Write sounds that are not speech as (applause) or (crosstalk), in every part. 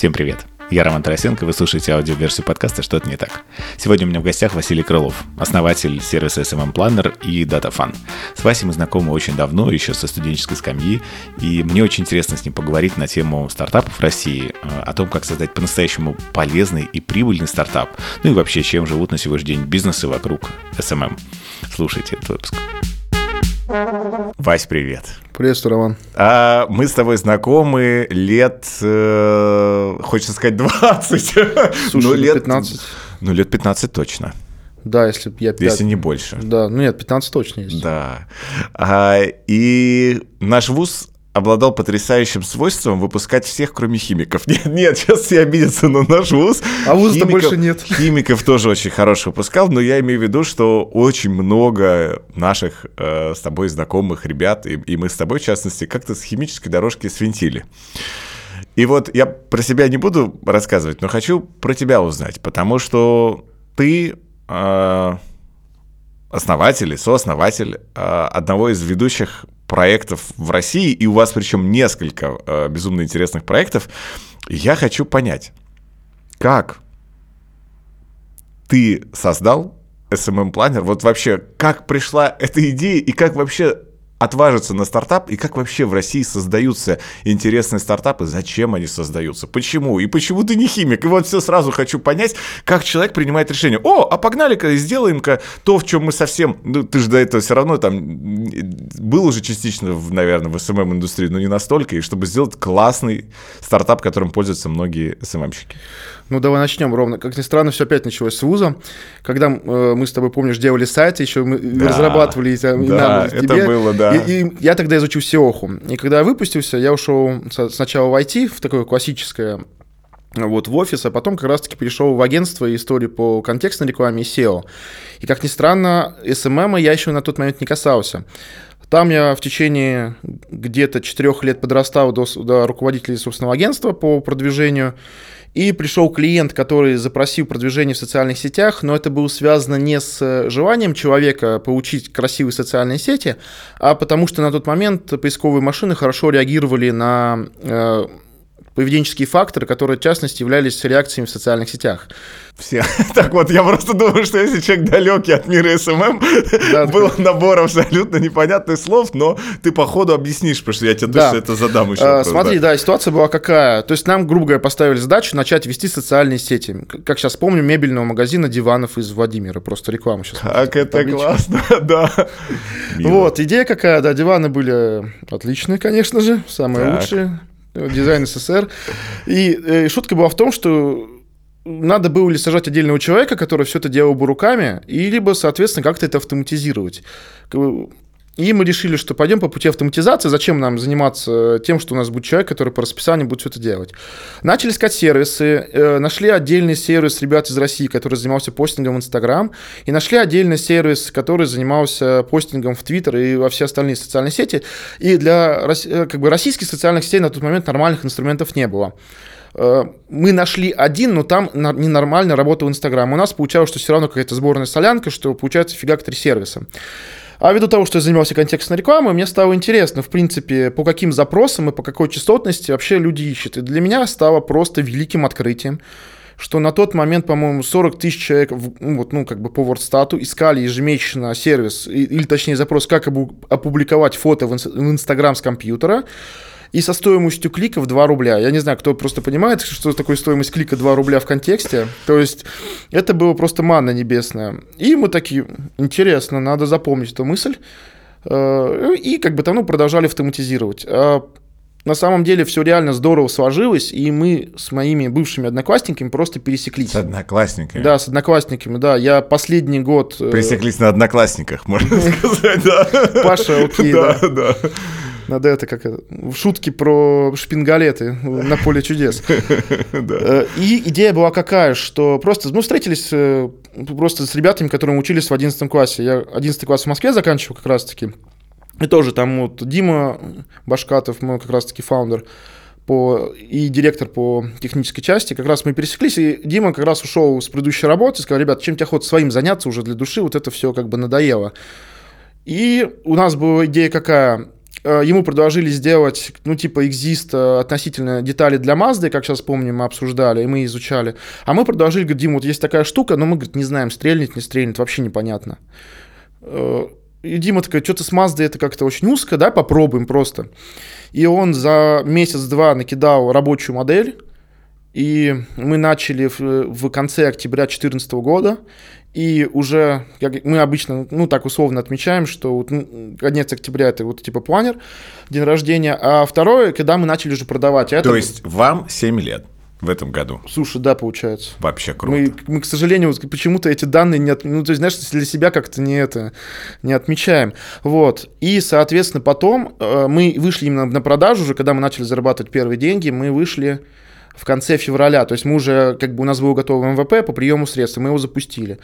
Всем привет! Я Роман Тарасенко, вы слушаете аудиоверсию подкаста «Что-то не так». Сегодня у меня в гостях Василий Крылов, основатель сервиса SMM Planner и DataFun. С Васей мы знакомы очень давно, еще со студенческой скамьи, и мне очень интересно с ним поговорить на тему стартапов в России, э, о том, как создать по-настоящему полезный и прибыльный стартап, ну и вообще, чем живут на сегодняшний день бизнесы вокруг SMM. Слушайте этот выпуск. Вась, привет. Приветствую, Роман. А, мы с тобой знакомы лет, э, хочется сказать, 20. Слушай, (laughs) ну, лет 15. Ну, лет 15 точно. Да, если я 5... Если не больше. Да, ну нет, 15 точно есть. Да. А, и наш вуз обладал потрясающим свойством выпускать всех, кроме химиков. (laughs) Нет, нет, сейчас все обидятся на наш вуз. А вуза больше нет. Химиков тоже очень хороший выпускал, но я имею в виду, что очень много наших э, с тобой знакомых ребят, и, и мы с тобой, в частности, как-то с химической дорожки свинтили. И вот я про себя не буду рассказывать, но хочу про тебя узнать, потому что ты... Э, основатель и сооснователь э, одного из ведущих проектов в России, и у вас причем несколько э, безумно интересных проектов, я хочу понять, как ты создал SMM-планер, вот вообще, как пришла эта идея и как вообще отважиться на стартап и как вообще в России создаются интересные стартапы, зачем они создаются, почему и почему ты не химик. И вот все сразу хочу понять, как человек принимает решение. О, а погнали-ка сделаем-ка то, в чем мы совсем, ну ты же до этого все равно там был уже частично, наверное, в SMM-индустрии, но не настолько, и чтобы сделать классный стартап, которым пользуются многие SMMщики. Ну, давай начнем ровно. Как ни странно, все опять началось с вуза. Когда э, мы с тобой, помнишь, делали сайт, еще мы да, разрабатывали там, да, это тебе. было, да. И, и я тогда изучил SEO. И когда я выпустился, я ушел сначала в IT, в такое классическое вот в офис, а потом как раз-таки перешел в агентство и истории по контекстной рекламе и SEO. И, как ни странно, SMM я еще на тот момент не касался. Там я в течение где-то четырех лет подрастал до, до руководителя собственного агентства по продвижению. И пришел клиент, который запросил продвижение в социальных сетях, но это было связано не с желанием человека получить красивые социальные сети, а потому что на тот момент поисковые машины хорошо реагировали на э, поведенческие факторы, которые, в частности, являлись реакциями в социальных сетях. Все. (laughs) Так вот, я просто думаю, что если человек далекий от мира SMM, да, (laughs) был да. набор абсолютно непонятных слов, но ты по ходу объяснишь, потому что я тебе да. это задам еще. А, смотри, да. да, ситуация была какая. То есть нам, грубо говоря, поставили задачу начать вести социальные сети. Как сейчас помню, мебельного магазина диванов из Владимира. Просто рекламу сейчас. Как это табличку. классно, (laughs) да. Вот, идея какая, да, диваны были отличные, конечно же, самые так. лучшие дизайн СССР. И э, шутка была в том, что надо было ли сажать отдельного человека, который все это делал бы руками, и либо, соответственно, как-то это автоматизировать. И мы решили, что пойдем по пути автоматизации. Зачем нам заниматься тем, что у нас будет человек, который по расписанию будет все это делать? Начали искать сервисы, э, нашли отдельный сервис ребят из России, который занимался постингом в Инстаграм, и нашли отдельный сервис, который занимался постингом в Твиттер и во все остальные социальные сети. И для э, как бы, российских социальных сетей на тот момент нормальных инструментов не было э, мы нашли один, но там ненормально работал Инстаграм. У нас получалось, что все равно какая-то сборная солянка, что получается фигак три сервиса. А ввиду того, что я занимался контекстной рекламой, мне стало интересно, в принципе, по каким запросам и по какой частотности вообще люди ищут. И для меня стало просто великим открытием, что на тот момент, по-моему, 40 тысяч человек, ну, вот, ну, как бы по WordStat искали ежемесячно сервис, или точнее запрос, как опубликовать фото в Инстаграм с компьютера, и со стоимостью клика в 2 рубля. Я не знаю, кто просто понимает, что такое стоимость клика 2 рубля в контексте. То есть это было просто манна небесная. И мы такие, интересно, надо запомнить эту мысль. Э, и как бы там ну, продолжали автоматизировать. А на самом деле все реально здорово сложилось, и мы с моими бывшими одноклассниками просто пересеклись. С одноклассниками? Да, с одноклассниками, да. Я последний год... Э, пересеклись на одноклассниках, можно (laughs) сказать, да. Паша, окей, да. Надо это как в шутки про шпингалеты на поле чудес. (laughs) Э, и идея была какая, что просто, ну, встретились э, просто с ребятами, которые учились в 11 классе. Я 11 класс в Москве заканчивал как раз-таки. И тоже там вот Дима Башкатов, мой как раз-таки фаундер, по, и директор по технической части, как раз мы пересеклись, и Дима как раз ушел с предыдущей работы, сказал, ребят, чем тебе охота своим заняться уже для души, вот это все как бы надоело. И у нас была идея какая, ему предложили сделать, ну, типа, экзист относительно деталей для Mazda, как сейчас помню, мы обсуждали, и мы изучали. А мы предложили, говорит, Дим, вот есть такая штука, но мы, говорит, не знаем, стрельнет, не стрельнет, вообще непонятно. И Дима такая, что-то с Маздой это как-то очень узко, да, попробуем просто. И он за месяц-два накидал рабочую модель, и мы начали в, в конце октября 2014 года, и уже, как мы обычно, ну, так условно отмечаем, что вот, ну, конец октября это вот типа планер, день рождения, а второе, когда мы начали уже продавать. А То есть вам 7 лет? в этом году. Слушай, да, получается. Вообще круто. Мы, мы к сожалению, почему-то эти данные не от... ну, то есть, знаешь, для себя как-то не это не отмечаем. Вот. И, соответственно, потом э, мы вышли именно на продажу уже, когда мы начали зарабатывать первые деньги, мы вышли в конце февраля. То есть мы уже, как бы у нас был готовый МВП по приему средств, мы его запустили.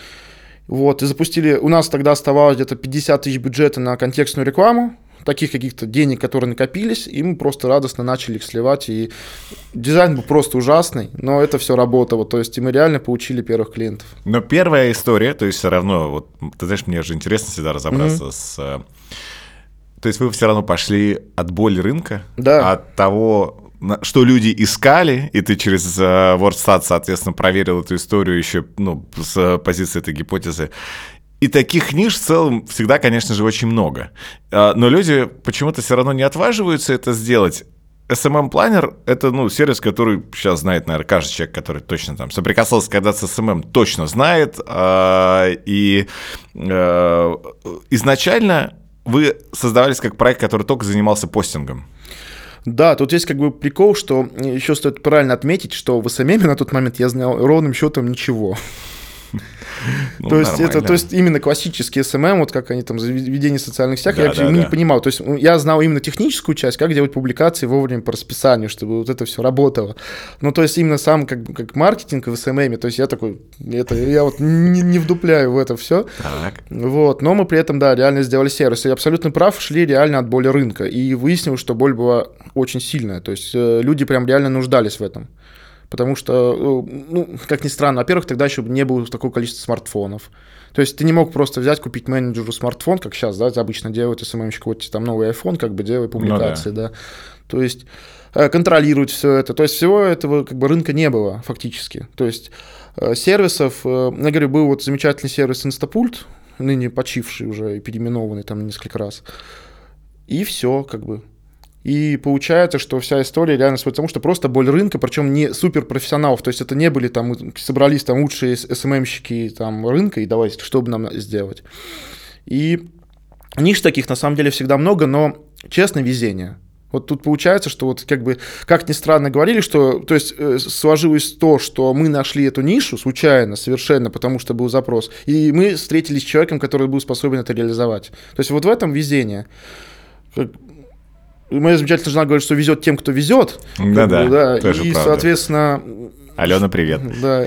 Вот, и запустили, у нас тогда оставалось где-то 50 тысяч бюджета на контекстную рекламу, таких каких-то денег, которые накопились, и мы просто радостно начали их сливать, и дизайн был просто ужасный, но это все работало, то есть и мы реально получили первых клиентов. Но первая история, то есть все равно, вот, ты знаешь, мне же интересно всегда разобраться mm-hmm. с... Э, то есть вы все равно пошли от боли рынка, да. от того, что люди искали, и ты через uh, WordStat, соответственно, проверил эту историю еще ну, с позиции этой гипотезы. И таких ниш в целом всегда, конечно же, очень много. Uh, но люди почему-то все равно не отваживаются это сделать. SMM-планер — это ну, сервис, который сейчас знает, наверное, каждый человек, который точно там соприкасался когда-то с SMM, точно знает. Uh, и изначально вы создавались как проект, который только занимался постингом. Да, тут есть как бы прикол, что еще стоит правильно отметить, что в SMM на тот момент я знал ровным счетом ничего. (laughs) Ну, то есть это, то есть именно классический SMM, вот как они там ведение социальных сетях, да, я да, не да. понимал. То есть я знал именно техническую часть, как делать публикации вовремя по расписанию, чтобы вот это все работало. Ну то есть именно сам как, как маркетинг в SMM, то есть я такой, это я вот не, не вдупляю в это все. Так. Вот, но мы при этом, да, реально сделали сервис. И абсолютно прав, шли реально от боли рынка. И выяснилось, что боль была очень сильная. То есть э, люди прям реально нуждались в этом. Потому что, э, ну, как ни странно, во-первых, тогда еще не было такого количества смартфонов. То есть ты не мог просто взять, купить менеджеру смартфон, как сейчас, да, обычно делают СММщик, вот там новый iPhone, как бы делай публикации, ну, да. да. То есть э, контролировать все это. То есть всего этого как бы рынка не было фактически. То есть сервисов, я говорю, был вот замечательный сервис Инстапульт, ныне почивший уже и переименованный там несколько раз. И все, как бы. И получается, что вся история реально сводится к тому, что просто боль рынка, причем не суперпрофессионалов, то есть это не были там, собрались там лучшие СММщики там рынка и давайте, что бы нам сделать. И ниш таких на самом деле всегда много, но честно, везение. Вот тут получается, что вот как бы, как ни странно говорили, что, то есть э, сложилось то, что мы нашли эту нишу случайно, совершенно, потому что был запрос, и мы встретились с человеком, который был способен это реализовать. То есть вот в этом везение моя замечательная жена говорит, что везет тем, кто везет. Да-да, да. Тоже И, правда. соответственно... Алена, привет. Да.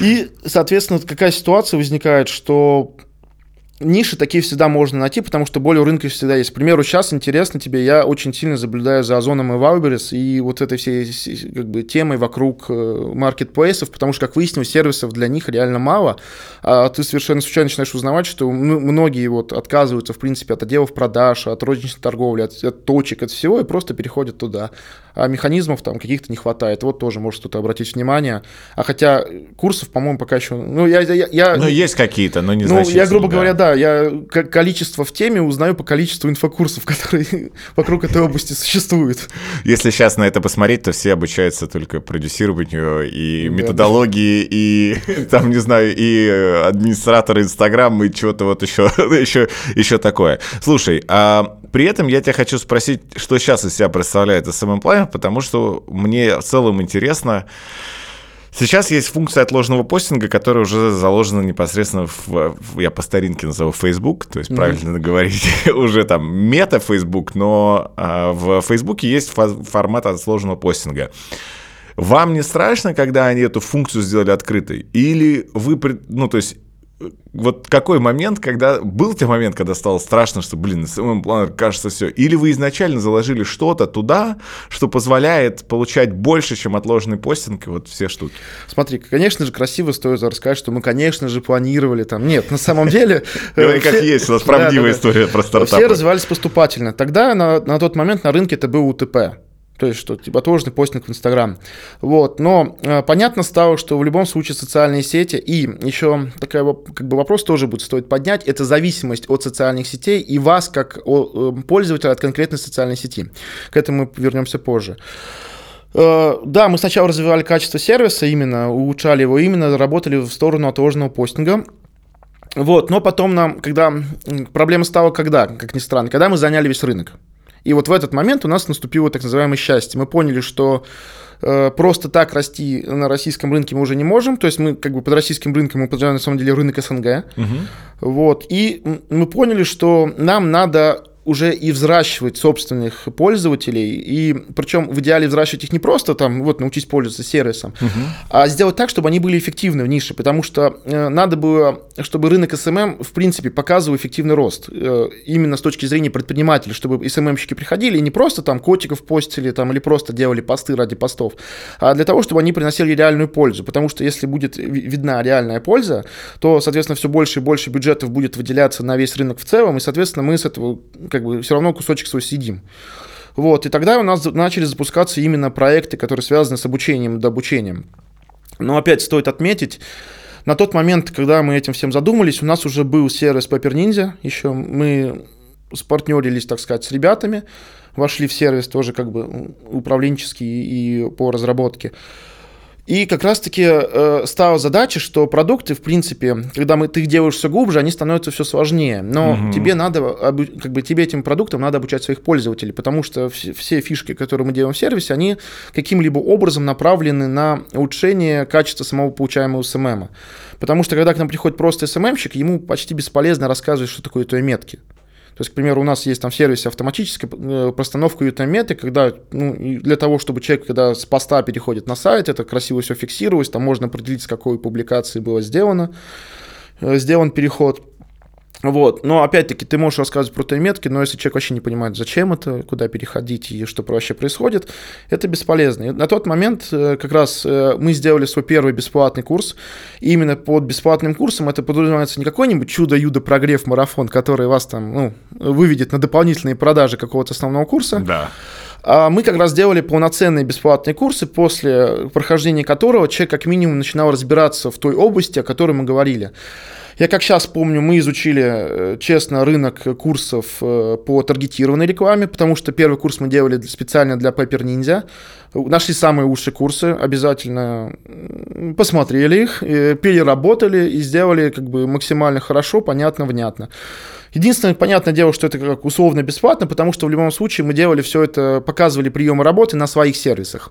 И, соответственно, какая ситуация возникает, что ниши такие всегда можно найти, потому что боль у рынка всегда есть. К примеру, сейчас интересно тебе, я очень сильно наблюдаю за Озоном и Вауберис и вот этой всей как бы, темой вокруг э, маркетплейсов, потому что, как выяснилось, сервисов для них реально мало, а ты совершенно случайно начинаешь узнавать, что многие вот отказываются, в принципе, от отделов продаж, от розничной торговли, от, от точек, от всего, и просто переходят туда а механизмов там каких-то не хватает. Вот тоже может кто-то обратить внимание. А хотя курсов, по-моему, пока еще... Ну, я, я, я, ну есть какие-то, но не Ну, я, грубо да. говоря, да, я количество в теме узнаю по количеству инфокурсов, (laughs) которые вокруг этой области существуют. Если сейчас на это посмотреть, то все обучаются только продюсированию и методологии, и (laughs) там, не знаю, и администраторы Инстаграм, и чего-то вот еще, (laughs) еще, еще такое. Слушай, а при этом я тебя хочу спросить, что сейчас из себя представляет SMM Plan, потому что мне в целом интересно. Сейчас есть функция отложенного постинга, которая уже заложена непосредственно в, я по старинке назову Facebook, то есть mm-hmm. правильно говорить, (laughs) уже там мета Facebook, но а, в Facebook есть формат отложенного постинга. Вам не страшно, когда они эту функцию сделали открытой? Или вы, ну, то есть вот какой момент, когда... Был те момент, когда стало страшно, что, блин, SMM планер кажется все. Или вы изначально заложили что-то туда, что позволяет получать больше, чем отложенный постинг, и вот все штуки? Смотри, конечно же, красиво стоит рассказать, что мы, конечно же, планировали там... Нет, на самом деле... (laughs) Говори как есть, у нас (laughs) правдивая история про стартапы. Все развивались поступательно. Тогда на тот момент на рынке это был УТП то есть что типа отложенный постинг в Инстаграм. Вот, но э, понятно стало, что в любом случае социальные сети и еще такой как бы вопрос тоже будет стоит поднять, это зависимость от социальных сетей и вас как о, э, пользователя от конкретной социальной сети. К этому мы вернемся позже. Э, да, мы сначала развивали качество сервиса, именно улучшали его, именно работали в сторону отложенного постинга. Вот, но потом нам, когда проблема стала, когда, как ни странно, когда мы заняли весь рынок. И вот в этот момент у нас наступило так называемое счастье. Мы поняли, что э, просто так расти на российском рынке мы уже не можем. То есть мы как бы под российским рынком мы подразумеваем на самом деле рынок СНГ. Угу. Вот. И мы поняли, что нам надо уже и взращивать собственных пользователей, и причем в идеале взращивать их не просто там, вот, научись пользоваться сервисом, угу. а сделать так, чтобы они были эффективны в нише, потому что э, надо было, чтобы рынок SMM, в принципе, показывал эффективный рост, э, именно с точки зрения предпринимателей, чтобы SMM-щики приходили и не просто там котиков постили там, или просто делали посты ради постов, а для того, чтобы они приносили реальную пользу, потому что если будет видна реальная польза, то, соответственно, все больше и больше бюджетов будет выделяться на весь рынок в целом, и, соответственно, мы с этого как бы все равно кусочек свой съедим. Вот, и тогда у нас начали запускаться именно проекты, которые связаны с обучением и обучением. Но опять стоит отметить, на тот момент, когда мы этим всем задумались, у нас уже был сервис Paper Ninja, еще мы спартнерились, так сказать, с ребятами, вошли в сервис тоже как бы управленческий и по разработке. И как раз-таки э, стала задача, что продукты, в принципе, когда мы, ты их делаешь все глубже, они становятся все сложнее. Но угу. тебе надо, как бы тебе этим продуктам надо обучать своих пользователей, потому что все, все фишки, которые мы делаем в сервисе, они каким-либо образом направлены на улучшение качества самого получаемого СММа. Потому что когда к нам приходит просто СММщик, ему почти бесполезно рассказывать, что такое твои метки. То есть, к примеру, у нас есть там в сервисе автоматическая э, простановка UTM-меты, когда ну, для того, чтобы человек, когда с поста переходит на сайт, это красиво все фиксировалось, там можно определить, с какой публикации было сделано, э, сделан переход. Вот. Но опять-таки ты можешь рассказывать про метки, но если человек вообще не понимает, зачем это, куда переходить и что вообще происходит, это бесполезно. И на тот момент э, как раз э, мы сделали свой первый бесплатный курс. И именно под бесплатным курсом это подразумевается не какой-нибудь чудо-юдо прогрев марафон, который вас там ну, выведет на дополнительные продажи какого-то основного курса. Да. А мы как раз делали полноценные бесплатные курсы, после прохождения которого человек как минимум начинал разбираться в той области, о которой мы говорили. Я как сейчас помню, мы изучили э, честно рынок курсов э, по таргетированной рекламе, потому что первый курс мы делали специально для Paper Ninja. Нашли самые лучшие курсы, обязательно посмотрели их, э, переработали и сделали как бы максимально хорошо, понятно, внятно. Единственное, понятное дело, что это как условно бесплатно, потому что в любом случае мы делали все это, показывали приемы работы на своих сервисах.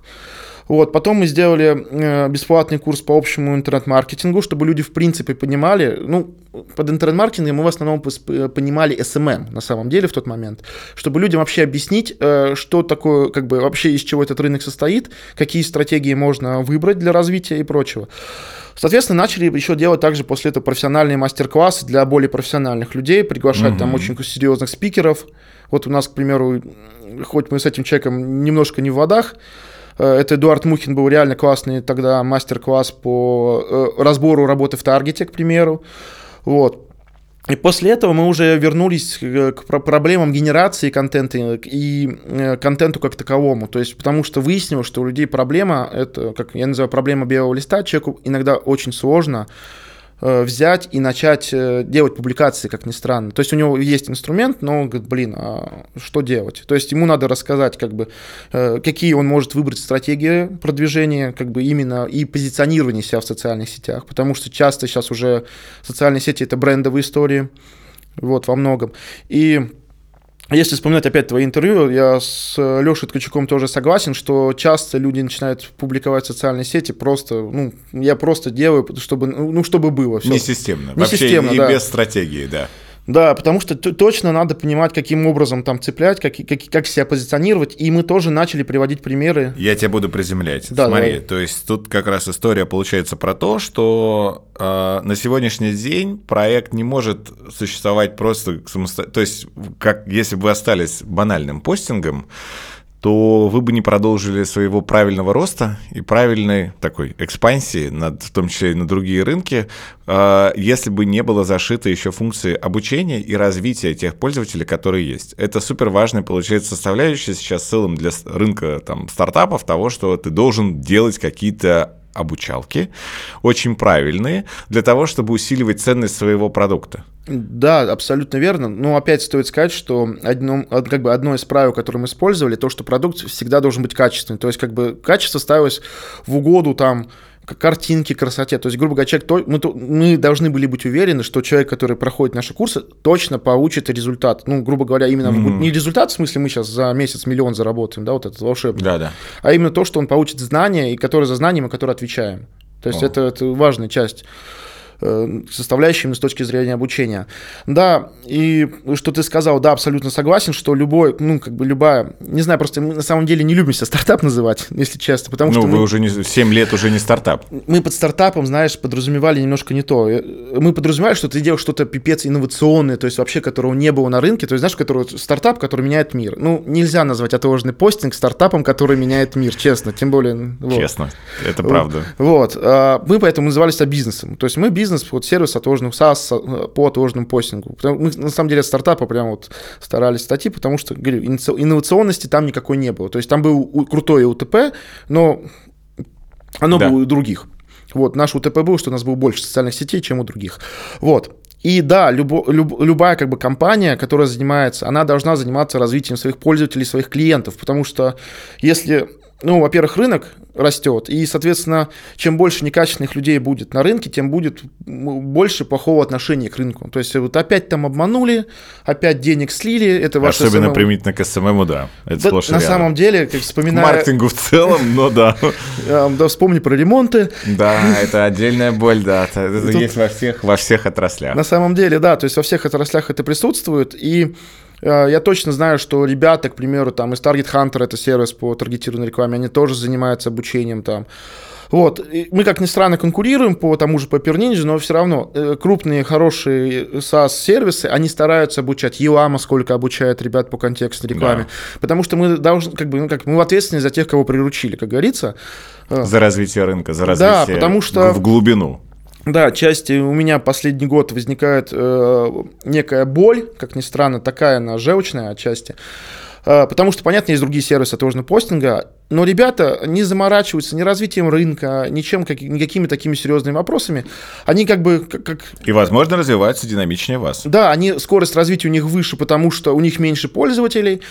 Вот, потом мы сделали э, бесплатный курс по общему интернет-маркетингу, чтобы люди в принципе понимали, ну, под интернет-маркетингом мы в основном э, понимали SMM на самом деле в тот момент, чтобы людям вообще объяснить, э, что такое, как бы вообще из чего этот рынок состоит, какие стратегии можно выбрать для развития и прочего. Соответственно, начали еще делать также после этого профессиональные мастер-классы для более профессиональных людей, приглашать mm-hmm. там очень серьезных спикеров. Вот у нас, к примеру, хоть мы с этим человеком немножко не в водах, это Эдуард Мухин был реально классный тогда мастер-класс по э, разбору работы в Таргете, к примеру. Вот. И после этого мы уже вернулись к проблемам генерации контента и э, контенту как таковому. То есть, потому что выяснилось, что у людей проблема, это, как я называю, проблема белого листа, человеку иногда очень сложно Э, взять и начать э, делать публикации, как ни странно. То есть у него есть инструмент, но он говорит, блин, а что делать? То есть ему надо рассказать, как бы, э, какие он может выбрать стратегии продвижения, как бы именно и позиционирования себя в социальных сетях, потому что часто сейчас уже социальные сети это брендовые истории, вот, во многом. И если вспоминать опять твои интервью, я с Лешей Ткачуком тоже согласен, что часто люди начинают публиковать в социальные сети просто, ну, я просто делаю, чтобы, ну, чтобы было. Все. Не системно. Не Вообще системно, и да. без стратегии, да. Да, потому что точно надо понимать, каким образом там цеплять, как, как, как себя позиционировать, и мы тоже начали приводить примеры. Я тебя буду приземлять. Да, Смотри, да. то есть тут как раз история получается про то, что э, на сегодняшний день проект не может существовать просто самостоятельно. То есть, как если бы вы остались банальным постингом, то вы бы не продолжили своего правильного роста и правильной такой экспансии, над, в том числе и на другие рынки, э, если бы не было зашито еще функции обучения и развития тех пользователей, которые есть. Это супер важная, получается, составляющая сейчас в целом для рынка там, стартапов того, что ты должен делать какие-то обучалки, очень правильные, для того, чтобы усиливать ценность своего продукта. Да, абсолютно верно. Но опять стоит сказать, что одно, как бы одно из правил, которое мы использовали, то, что продукт всегда должен быть качественный. То есть, как бы качество ставилось в угоду там картинки, красоте. То есть, грубо говоря, человек, мы, мы должны были быть уверены, что человек, который проходит наши курсы, точно получит результат. Ну, грубо говоря, именно mm-hmm. не результат, в смысле, мы сейчас за месяц миллион заработаем, да, вот этот волшебный. Да, да. А именно то, что он получит знания, и которые за знаниями, которые отвечаем. То есть, это, это важная часть. Э, составляющими с точки зрения обучения. Да, и что ты сказал, да, абсолютно согласен, что любой, ну, как бы любая, не знаю, просто мы на самом деле не любим себя стартап называть, (laughs) если честно, потому ну, что... Ну, вы мы, уже не, 7 лет уже не стартап. Мы под стартапом, знаешь, подразумевали немножко не то. Э, мы подразумевали, что ты делаешь что-то пипец инновационное, то есть вообще, которого не было на рынке, то есть, знаешь, который, стартап, который меняет мир. Ну, нельзя назвать отложенный постинг стартапом, который меняет мир, честно, тем более... Вот. Честно, это правда. Вот. А мы поэтому назывались бизнесом. То есть мы бизнес бизнес, вот сервис отложенного SaaS по отложенному постингу. Мы, на самом деле, от стартапа прям вот старались статьи, потому что, говорю, инновационности там никакой не было. То есть там был крутое УТП, но оно да. было у других. Вот, наш УТП был, что у нас было больше социальных сетей, чем у других. Вот. И да, любо, люб, любая как бы компания, которая занимается, она должна заниматься развитием своих пользователей, своих клиентов, потому что если ну, во-первых, рынок растет, и, соответственно, чем больше некачественных людей будет на рынке, тем будет больше плохого отношения к рынку. То есть вот опять там обманули, опять денег слили, это ваше Особенно SMM... применительно к СММу, да. Это да, на самом деле, как вспоминая... К маркетингу в целом, но да. (laughs) Да, вспомни про ремонты. Да, это отдельная боль, да. Это есть во всех, во всех отраслях. На самом деле, да, то есть во всех отраслях это присутствует, и я точно знаю, что ребята, к примеру, там из Target Hunter, это сервис по таргетированной рекламе, они тоже занимаются обучением там. Вот. И мы, как ни странно, конкурируем по тому же Paper Ninja, но все равно э, крупные, хорошие SaaS-сервисы, они стараются обучать. Елама сколько обучает ребят по контекстной рекламе. Да. Потому что мы должны, как бы, ну, как, мы ответственны за тех, кого приручили, как говорится. За развитие рынка, за развитие да, потому что... в глубину. Да, части у меня последний год возникает э, некая боль, как ни странно, такая она желчная отчасти. Э, потому что, понятно, есть другие сервисы тоже постинга, но ребята не заморачиваются ни развитием рынка, ничем, как, никакими такими серьезными вопросами. Они как бы... Как, как... И, возможно, развиваются динамичнее вас. Да, они, скорость развития у них выше, потому что у них меньше пользователей,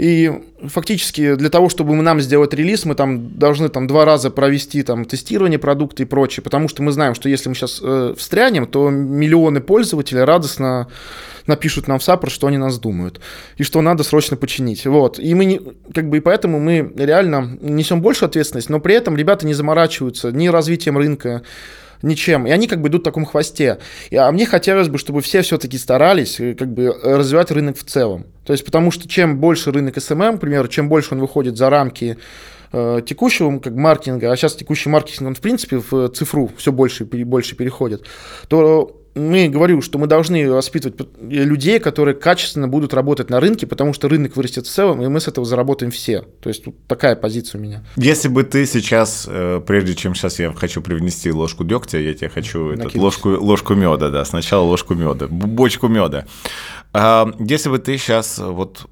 и фактически для того, чтобы нам сделать релиз, мы там должны там два раза провести там тестирование продукта и прочее, потому что мы знаем, что если мы сейчас э, встрянем, то миллионы пользователей радостно напишут нам в саппорт, что они нас думают, и что надо срочно починить. Вот. И мы не, как бы и поэтому мы реально несем большую ответственность, но при этом ребята не заморачиваются ни развитием рынка, ничем. И они как бы идут в таком хвосте. А мне хотелось бы, чтобы все все-таки старались э, как бы э, развивать рынок в целом. То есть потому что чем больше рынок SMM, к примеру, чем больше он выходит за рамки э, текущего как маркетинга, а сейчас текущий маркетинг, он в принципе в цифру все больше и больше переходит, то мы говорю, что мы должны воспитывать людей, которые качественно будут работать на рынке, потому что рынок вырастет в целом, и мы с этого заработаем все. То есть тут такая позиция у меня. Если бы ты сейчас, э, прежде чем сейчас я хочу привнести ложку дегтя, я тебе хочу этот, ложку, ложку меда, да, сначала ложку меда, бочку меда. А, если бы ты сейчас вот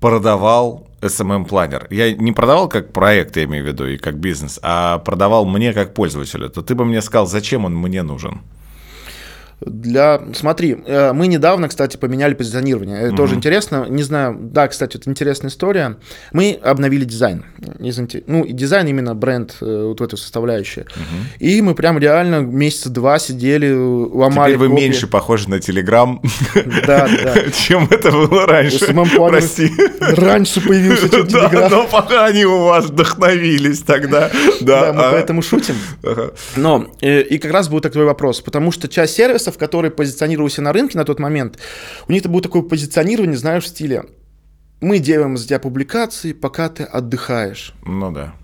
продавал SMM-планер, я не продавал как проект, я имею в виду, и как бизнес, а продавал мне как пользователю, то ты бы мне сказал, зачем он мне нужен? Для... Смотри, э, мы недавно, кстати, поменяли позиционирование. Это угу. тоже интересно. Не знаю, да, кстати, это интересная история. Мы обновили дизайн. Ну, и дизайн именно бренд, э, вот в эту составляющую. Угу. И мы прям реально месяца два сидели, ломали Теперь вы копии. меньше похожи на Телеграм, да, да. (laughs) чем это было раньше. Прости. Раньше появился (laughs) Телеграм. но пока они у вас вдохновились тогда. (laughs) Да, мы поэтому шутим. Но, э, и как раз был такой вопрос, потому что часть сервисов сервисов, которые позиционировались на рынке на тот момент, у них это было такое позиционирование, знаешь, в стиле мы делаем за тебя публикации, пока ты отдыхаешь. Ну да.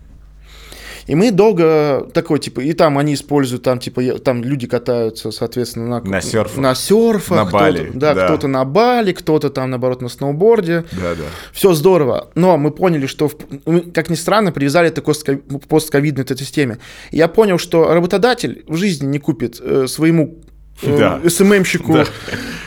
И мы долго такой, типа, и там они используют, там, типа, там люди катаются, соответственно, на, на серфах. На серфах. На Бали. Да, да. кто-то на Бали, кто-то там, наоборот, на сноуборде. Да, да. Все здорово. Но мы поняли, что, мы, как ни странно, привязали это к постковидной этой системе. Я понял, что работодатель в жизни не купит э, своему да. СММщику да.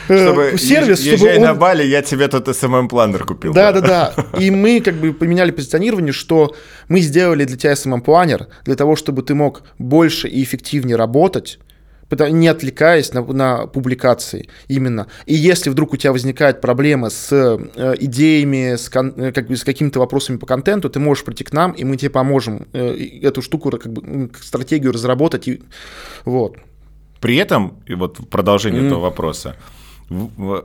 Э, чтобы сервис, е- чтобы он... на Бали, я тебе тут SMM-планер купил. Да, да, да. И мы как бы поменяли позиционирование, что мы сделали для тебя SMM-планер для того, чтобы ты мог больше и эффективнее работать, не отвлекаясь на, на публикации именно. И если вдруг у тебя возникает проблема с э, идеями, с, кон, э, как бы, с какими-то вопросами по контенту, ты можешь прийти к нам, и мы тебе поможем э, эту штуку, как бы, стратегию разработать. И, вот. При этом, и вот в продолжение mm. этого вопроса,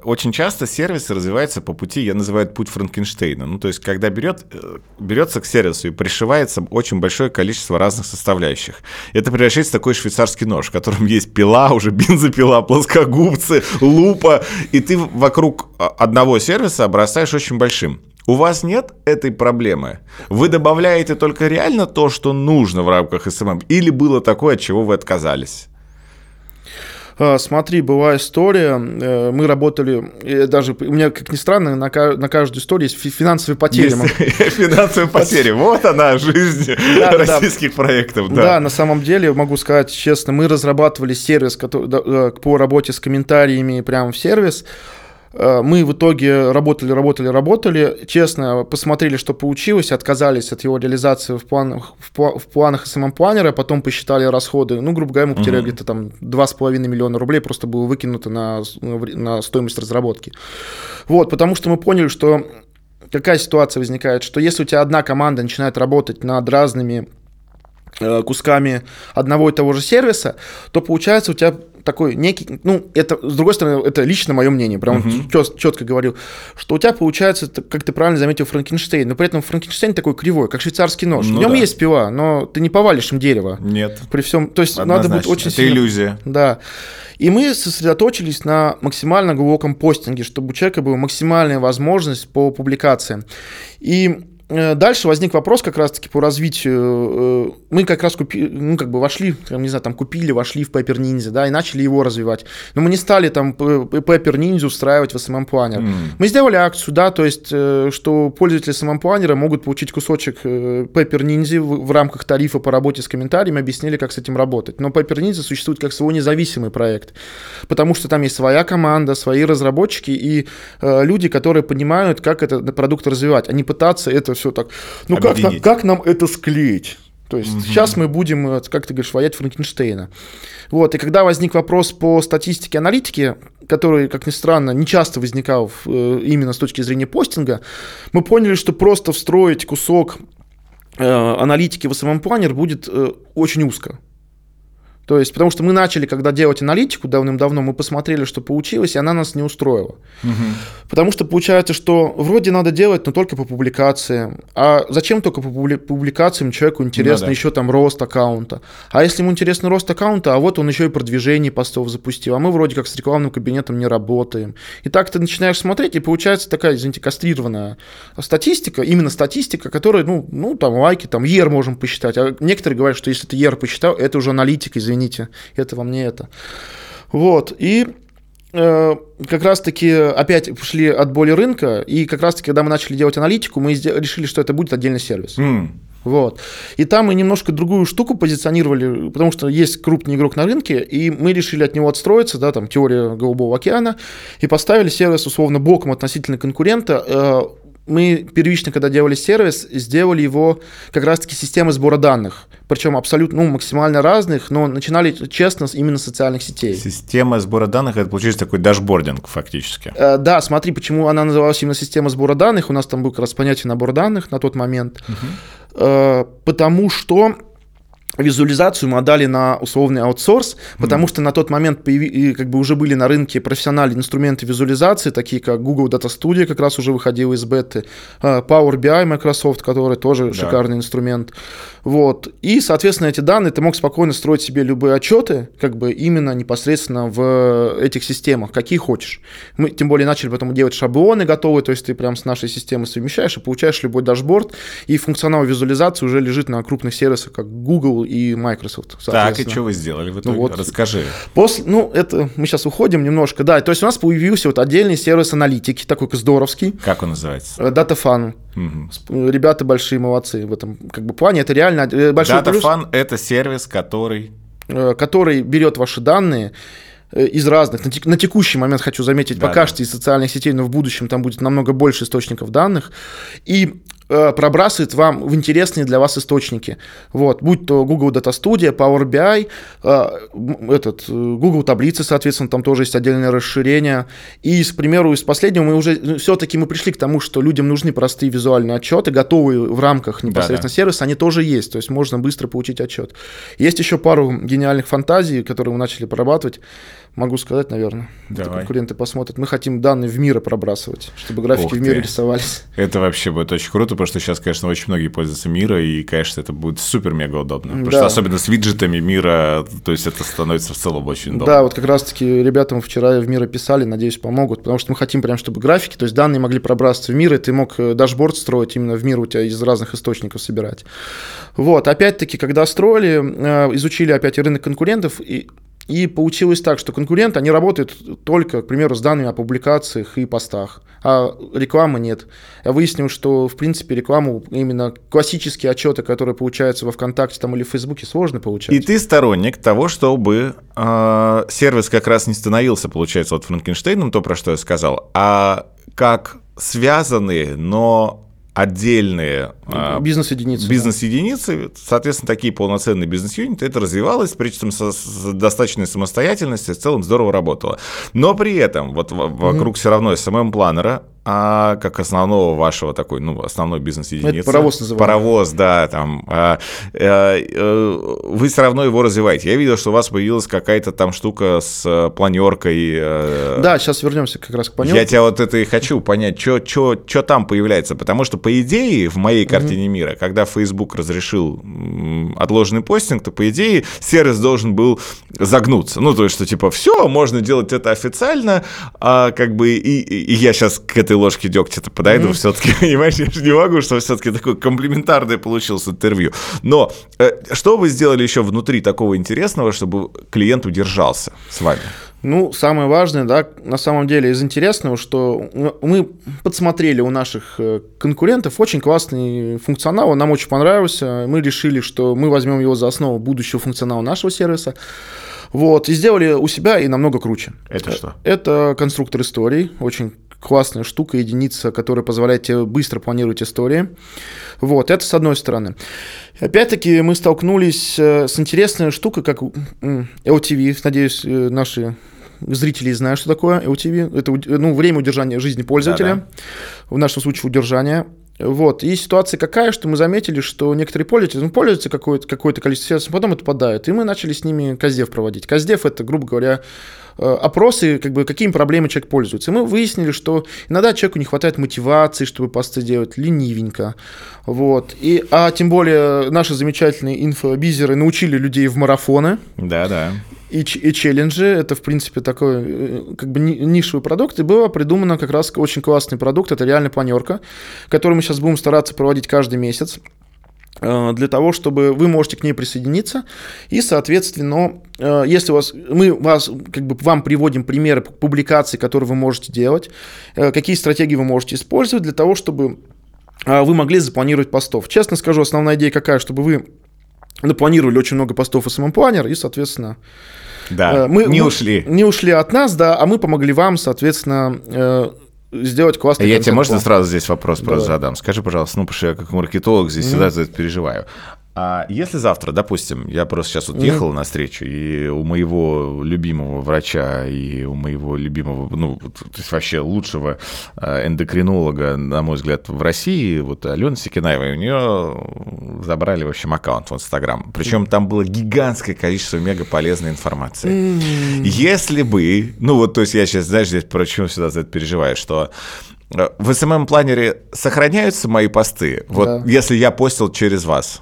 очень часто сервис развивается по пути, я называю это путь Франкенштейна. Ну, то есть, когда берет, э, берется к сервису и пришивается очень большое количество разных составляющих. Это превращается в такой швейцарский нож, в котором есть пила, уже бензопила, плоскогубцы, лупа, и ты вокруг а, одного сервиса обрастаешь очень большим. У вас нет этой проблемы? Вы добавляете только реально то, что нужно в рамках SMM? Или было такое, от чего вы отказались? А, смотри, была история, э, мы работали, даже у меня, как ни странно, на, на каждую историю есть финансовые потери. (laughs) Финансовые потери, вот она, жизнь (laughs) российских проектов. Да, на самом деле, могу сказать честно, мы разрабатывали сервис э, по работе с комментариями прямо в сервис, мы в итоге работали, работали, работали, честно посмотрели, что получилось, отказались от его реализации в планах, в, в планах SMM-планера, потом посчитали расходы, ну, грубо говоря, мы потеряли mm-hmm. где-то там 2,5 миллиона рублей, просто было выкинуто на, на стоимость разработки. Вот, потому что мы поняли, что какая ситуация возникает, что если у тебя одна команда начинает работать над разными э, кусками одного и того же сервиса, то получается у тебя такой некий, ну, это, с другой стороны, это лично мое мнение, прям uh-huh. четко говорю, что у тебя получается, как ты правильно заметил, Франкенштейн, но при этом Франкенштейн такой кривой, как швейцарский нож. Ну, в нем да. есть пила, но ты не повалишь им дерево. Нет. При всем, то есть Однозначно. надо быть очень это сильно... иллюзия. Да. И мы сосредоточились на максимально глубоком постинге, чтобы у человека была максимальная возможность по публикациям. И Э, дальше возник вопрос как раз-таки по развитию. Э, мы как раз купили, ну, как бы вошли, там, не знаю, там купили, вошли в Paper Ninja, да, и начали его развивать. Но мы не стали там Paper Ninja устраивать в SMM Planner. Mm. Мы сделали акцию, да, то есть, э, что пользователи SMM Planner могут получить кусочек Paper Ninja в, в рамках тарифа по работе с комментариями, объяснили, как с этим работать. Но Paper Ninja существует как свой независимый проект, потому что там есть своя команда, свои разработчики и э, люди, которые понимают, как этот продукт развивать, а не пытаться это все так. Ну как, как нам это склеить? То есть угу. сейчас мы будем, э, как ты говоришь, воять Франкенштейна. Вот, и когда возник вопрос по статистике аналитики, который, как ни странно, не часто возникал э, именно с точки зрения постинга, мы поняли, что просто встроить кусок э, аналитики в SMM планер будет очень узко. То есть, потому что мы начали, когда делать аналитику давным-давно, мы посмотрели, что получилось, и она нас не устроила. Угу. Потому что получается, что вроде надо делать, но только по публикациям. А зачем только по публикациям человеку интересно ну, да. еще там рост аккаунта? А если ему интересно рост аккаунта, а вот он еще и продвижение постов запустил, а мы вроде как с рекламным кабинетом не работаем. И так ты начинаешь смотреть, и получается такая, извините, кастрированная статистика, именно статистика, которая, ну, ну там лайки, там ER можем посчитать. А некоторые говорят, что если ты ER посчитал, это уже аналитика, извините извините, это вам не это. Вот, и э, как раз-таки опять пошли от боли рынка, и как раз-таки, когда мы начали делать аналитику, мы решили, что это будет отдельный сервис. Mm. Вот. И там мы немножко другую штуку позиционировали, потому что есть крупный игрок на рынке, и мы решили от него отстроиться, да, там теория Голубого океана, и поставили сервис условно боком относительно конкурента, э, мы первично, когда делали сервис, сделали его как раз-таки системой сбора данных. Причем абсолютно, ну, максимально разных, но начинали честно именно с социальных сетей. Система сбора данных, это получился такой дашбординг фактически. Э, да, смотри, почему она называлась именно система сбора данных. У нас там был как раз понятие набор данных на тот момент. Угу. Э, потому что визуализацию мы отдали на условный аутсорс, потому mm. что на тот момент появи, как бы уже были на рынке профессиональные инструменты визуализации, такие как Google Data Studio, как раз уже выходил из беты, а, Power BI Microsoft, который тоже да. шикарный инструмент. Вот. И, соответственно, эти данные ты мог спокойно строить себе любые отчеты, как бы именно непосредственно в этих системах, какие хочешь. Мы тем более начали потом делать шаблоны готовые, то есть ты прям с нашей системой совмещаешь и получаешь любой дашборд, и функционал визуализации уже лежит на крупных сервисах, как Google и Microsoft. Так, и что вы сделали в ну итоге? Ну, вот. Расскажи. После, ну, это мы сейчас уходим немножко. Да, то есть у нас появился вот отдельный сервис аналитики, такой здоровский. Как он называется? DataFun. Угу. Ребята большие молодцы в этом как бы плане. Это реально э, большой DataFun плюс. это сервис, который... Э, который берет ваши данные из разных. На, тек, на текущий момент хочу заметить, да, пока да. что из социальных сетей, но в будущем там будет намного больше источников данных. И Э, пробрасывает вам в интересные для вас источники. Вот, будь то Google Data Studio, Power BI, э, этот, э, Google таблицы, соответственно, там тоже есть отдельное расширение. И, к примеру, из последнего мы уже ну, все-таки мы пришли к тому, что людям нужны простые визуальные отчеты, готовые в рамках непосредственно да, да. сервиса, они тоже есть, то есть можно быстро получить отчет. Есть еще пару гениальных фантазий, которые мы начали прорабатывать. Могу сказать, наверное. Давай. Конкуренты посмотрят. Мы хотим данные в мире пробрасывать, чтобы графики в мире рисовались. Это вообще будет очень круто, потому что сейчас, конечно, очень многие пользуются мира, и, конечно, это будет супер-мега удобно. Потому да. что особенно с виджетами мира, то есть это становится в целом очень удобно. Да, вот как раз-таки ребятам вчера в мира писали, надеюсь, помогут, потому что мы хотим прям, чтобы графики, то есть данные могли пробрасываться в мир, и ты мог э, дашборд строить именно в мир у тебя из разных источников собирать. Вот, опять-таки, когда строили, э, изучили опять рынок конкурентов, и и получилось так, что конкуренты, они работают только, к примеру, с данными о публикациях и постах, а рекламы нет. Я выяснил, что, в принципе, рекламу, именно классические отчеты, которые получаются во ВКонтакте там, или в Фейсбуке, сложно получать. И ты сторонник того, чтобы э, сервис как раз не становился, получается, вот Франкенштейном, то, про что я сказал, а как связанные, но отдельные а, бизнес-единицы. Бизнес-единицы, соответственно, такие полноценные бизнес-юниты, это развивалось, причем с, с достаточной самостоятельностью, в целом здорово работало. Но при этом вот вокруг mm-hmm. все равно SMM-планера а как основного вашего такой, ну, основной бизнес-единицы. Это паровоз называется. Паровоз, да, там. А, а, а, вы все равно его развиваете. Я видел, что у вас появилась какая-то там штука с э, планеркой. Да, сейчас вернемся как раз к планерке. Я тебя вот это и хочу понять, что там появляется. Потому что, по идее, в моей картине угу. мира, когда Facebook разрешил отложенный постинг, то, по идее, сервис должен был загнуться. Ну, то есть, что типа, все, можно делать это официально, а как бы и, и я сейчас к этой ложки дегтя-то подойду, mm-hmm. все-таки, (laughs) понимаешь, я же не могу, что все-таки такое комплиментарное получилось интервью. Но э, что вы сделали еще внутри такого интересного, чтобы клиент удержался с вами? Ну, самое важное, да, на самом деле из интересного, что мы подсмотрели у наших э, конкурентов очень классный функционал, он нам очень понравился, мы решили, что мы возьмем его за основу будущего функционала нашего сервиса. Вот, и сделали у себя и намного круче. Это что? Это конструктор историй, очень классная штука, единица, которая позволяет тебе быстро планировать истории. Вот, это с одной стороны. Опять-таки мы столкнулись э, с интересной штукой, как LTV, надеюсь, э, наши зрители знают, что такое LTV. Это ну, время удержания жизни пользователя, Да-да. в нашем случае удержания. Вот. И ситуация какая, что мы заметили, что некоторые пользователи ну, пользуются какое-то, какое-то количество сервисов, потом отпадают. И мы начали с ними Каздев проводить. Каздев – это, грубо говоря, опросы, как бы, какими проблемами человек пользуется. И мы выяснили, что иногда человеку не хватает мотивации, чтобы посты делать, ленивенько. Вот. И, а тем более наши замечательные инфобизеры научили людей в марафоны. Да, да. И, и челленджи, это, в принципе, такой э, как бы нишевый продукт, и было придумано как раз очень классный продукт, это реально планерка, который мы сейчас будем стараться проводить каждый месяц. Э, для того, чтобы вы можете к ней присоединиться. И, соответственно, э, если у вас, мы вас, как бы, вам приводим примеры публикаций, которые вы можете делать, э, какие стратегии вы можете использовать для того, чтобы вы могли запланировать постов. Честно скажу, основная идея какая, чтобы вы напланировали очень много постов в SMM-планер и, соответственно, да, мы не ушли. Не ушли от нас, да, а мы помогли вам, соответственно, сделать классный Я тебе можно сразу здесь вопрос просто задам? Скажи, пожалуйста, ну, потому что я как маркетолог здесь mm-hmm. всегда за это переживаю. А если завтра, допустим, я просто сейчас вот ехал mm-hmm. на встречу, и у моего любимого врача, и у моего любимого, ну, то есть вообще лучшего э, эндокринолога, на мой взгляд, в России, вот Алена Секинаева, у нее забрали, в общем, аккаунт в Инстаграм. Причем mm-hmm. там было гигантское количество мега полезной информации. Mm-hmm. Если бы, ну вот, то есть я сейчас, знаешь, здесь почему всегда за это переживаю, что э, в SMM-планере сохраняются мои посты, вот да. если я постил через вас?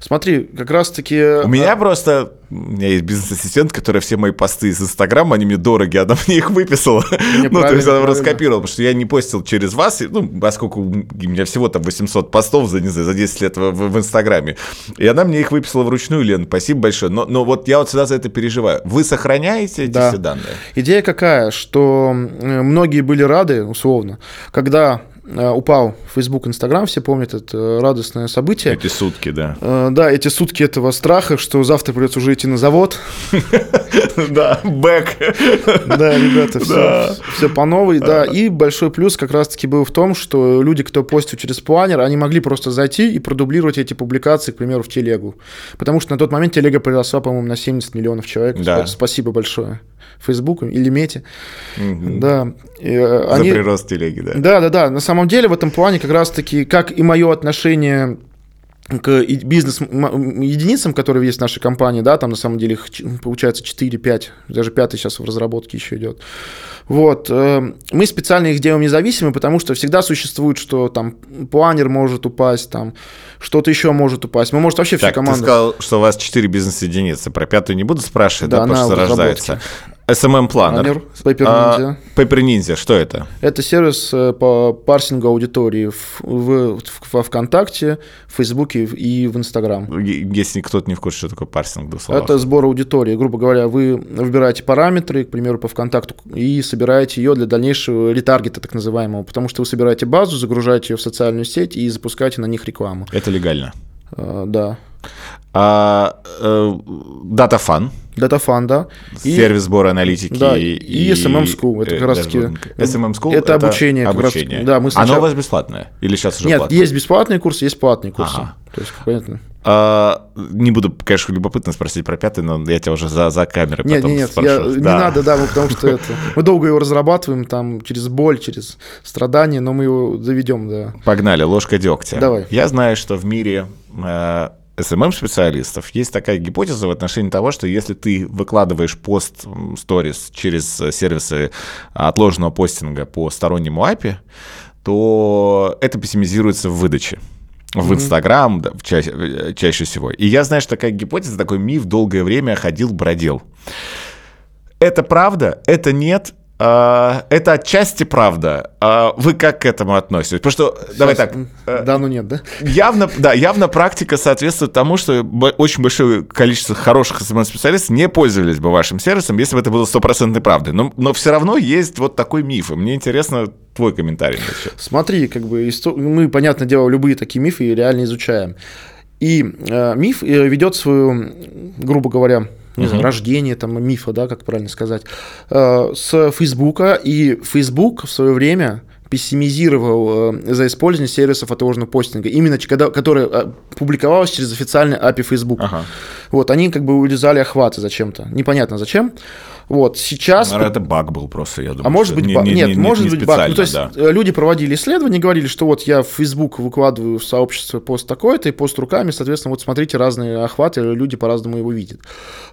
Смотри, как раз-таки... У меня а, просто у меня есть бизнес-ассистент, которая все мои посты из Инстаграма, они мне дороги, она мне их выписала. (laughs) ну, то есть она раскопировала, потому что я не постил через вас, ну, поскольку у меня всего там 800 постов за, не знаю, за 10 лет в, в, Инстаграме. И она мне их выписала вручную, Лен, спасибо большое. Но, но вот я вот всегда за это переживаю. Вы сохраняете эти да. все данные? Идея какая, что многие были рады, условно, когда упал Facebook, Instagram, все помнят это радостное событие. Эти сутки, да. Э, да, эти сутки этого страха, что завтра придется уже идти на завод. (laughs) Да, бэк. Да, ребята, все, по новой, да. И большой плюс как раз-таки был в том, что люди, кто постил через планер, они могли просто зайти и продублировать эти публикации, к примеру, в телегу. Потому что на тот момент телега приросла, по-моему, на 70 миллионов человек. Спасибо большое. Фейсбуку или Мете. Угу. Да. И, э, За они... прирост телеги, да. Да, да, да. На самом деле в этом плане как раз-таки, как и мое отношение к бизнес-единицам, которые есть в нашей компании, да, там на самом деле их получается 4-5, даже 5 сейчас в разработке еще идет. Вот. Э, мы специально их делаем независимыми, потому что всегда существует, что там планер может упасть, там что-то еще может упасть. Мы, может, вообще так, вся команда... ты сказал, что у вас 4 бизнес-единицы. Про пятую не буду спрашивать, да, да потому что зарождается. SMM Planner. Paper Ninja. А, Paper Ninja, что это? Это сервис э, по парсингу аудитории в, в, в, во ВКонтакте, в Фейсбуке и в Инстаграм. Если кто-то не в курсе, что такое парсинг, Это сбор аудитории. Грубо говоря, вы выбираете параметры, к примеру, по ВКонтакту, и собираете ее для дальнейшего ретаргета, так называемого, потому что вы собираете базу, загружаете ее в социальную сеть и запускаете на них рекламу. Это легально? А, да. А, э, DataFun? DataFun, да. Сервис сбора аналитики. Да, и, и SMM School. Это как раз таки... SMM School это, это обучение. обучение. Раз, да, мы сначала... Оно у вас бесплатное? Или сейчас уже Нет, платное? есть бесплатные курсы, есть платные курсы. Ага. То есть, понятно. А, не буду, конечно, любопытно спросить про пятый, но я тебя уже за, за камерой нет, потом нет, нет, спрошу. Я, да. Не надо, да, потому что (laughs) это, мы долго его разрабатываем, там, через боль, через страдания, но мы его заведем, да. Погнали, ложка дегтя. Давай. Я знаю, что в мире э, SMM-специалистов есть такая гипотеза в отношении того, что если ты выкладываешь пост сторис через сервисы отложенного постинга по стороннему API, то это пессимизируется в выдаче в Инстаграм да, чаще, чаще всего. И я знаю, что такая гипотеза, такой миф долгое время ходил-бродил. Это правда? Это нет? А, это отчасти правда. А вы как к этому относитесь? Потому что, Сейчас, давай так. Э, да, ну нет, да? Явно, да, явно практика соответствует тому, что очень большое количество хороших специалистов не пользовались бы вашим сервисом, если бы это было стопроцентной правдой. Но, но все равно есть вот такой миф, и мне интересно твой комментарий. Смотри, как бы мы, понятное дело, любые такие мифы реально изучаем. И э, миф э, ведет свою, грубо говоря, не знаю, рождение там мифа, да, как правильно сказать, э, с Фейсбука, и Facebook в свое время пессимизировал э, за использование сервисов отложенного постинга, именно когда, которое э, публиковалось через официальный API Facebook. Ага. Вот, они как бы урезали охваты зачем-то, непонятно зачем. Вот, сейчас... Наверное, это баг был просто, я думаю. А может быть, не, баг... Не, Нет, не, может не быть баг. Ну, то есть, да. Э, люди проводили исследования, говорили, что вот я в Facebook выкладываю в сообщество пост такой-то и пост руками, соответственно, вот смотрите, разные охваты, люди по-разному его видят.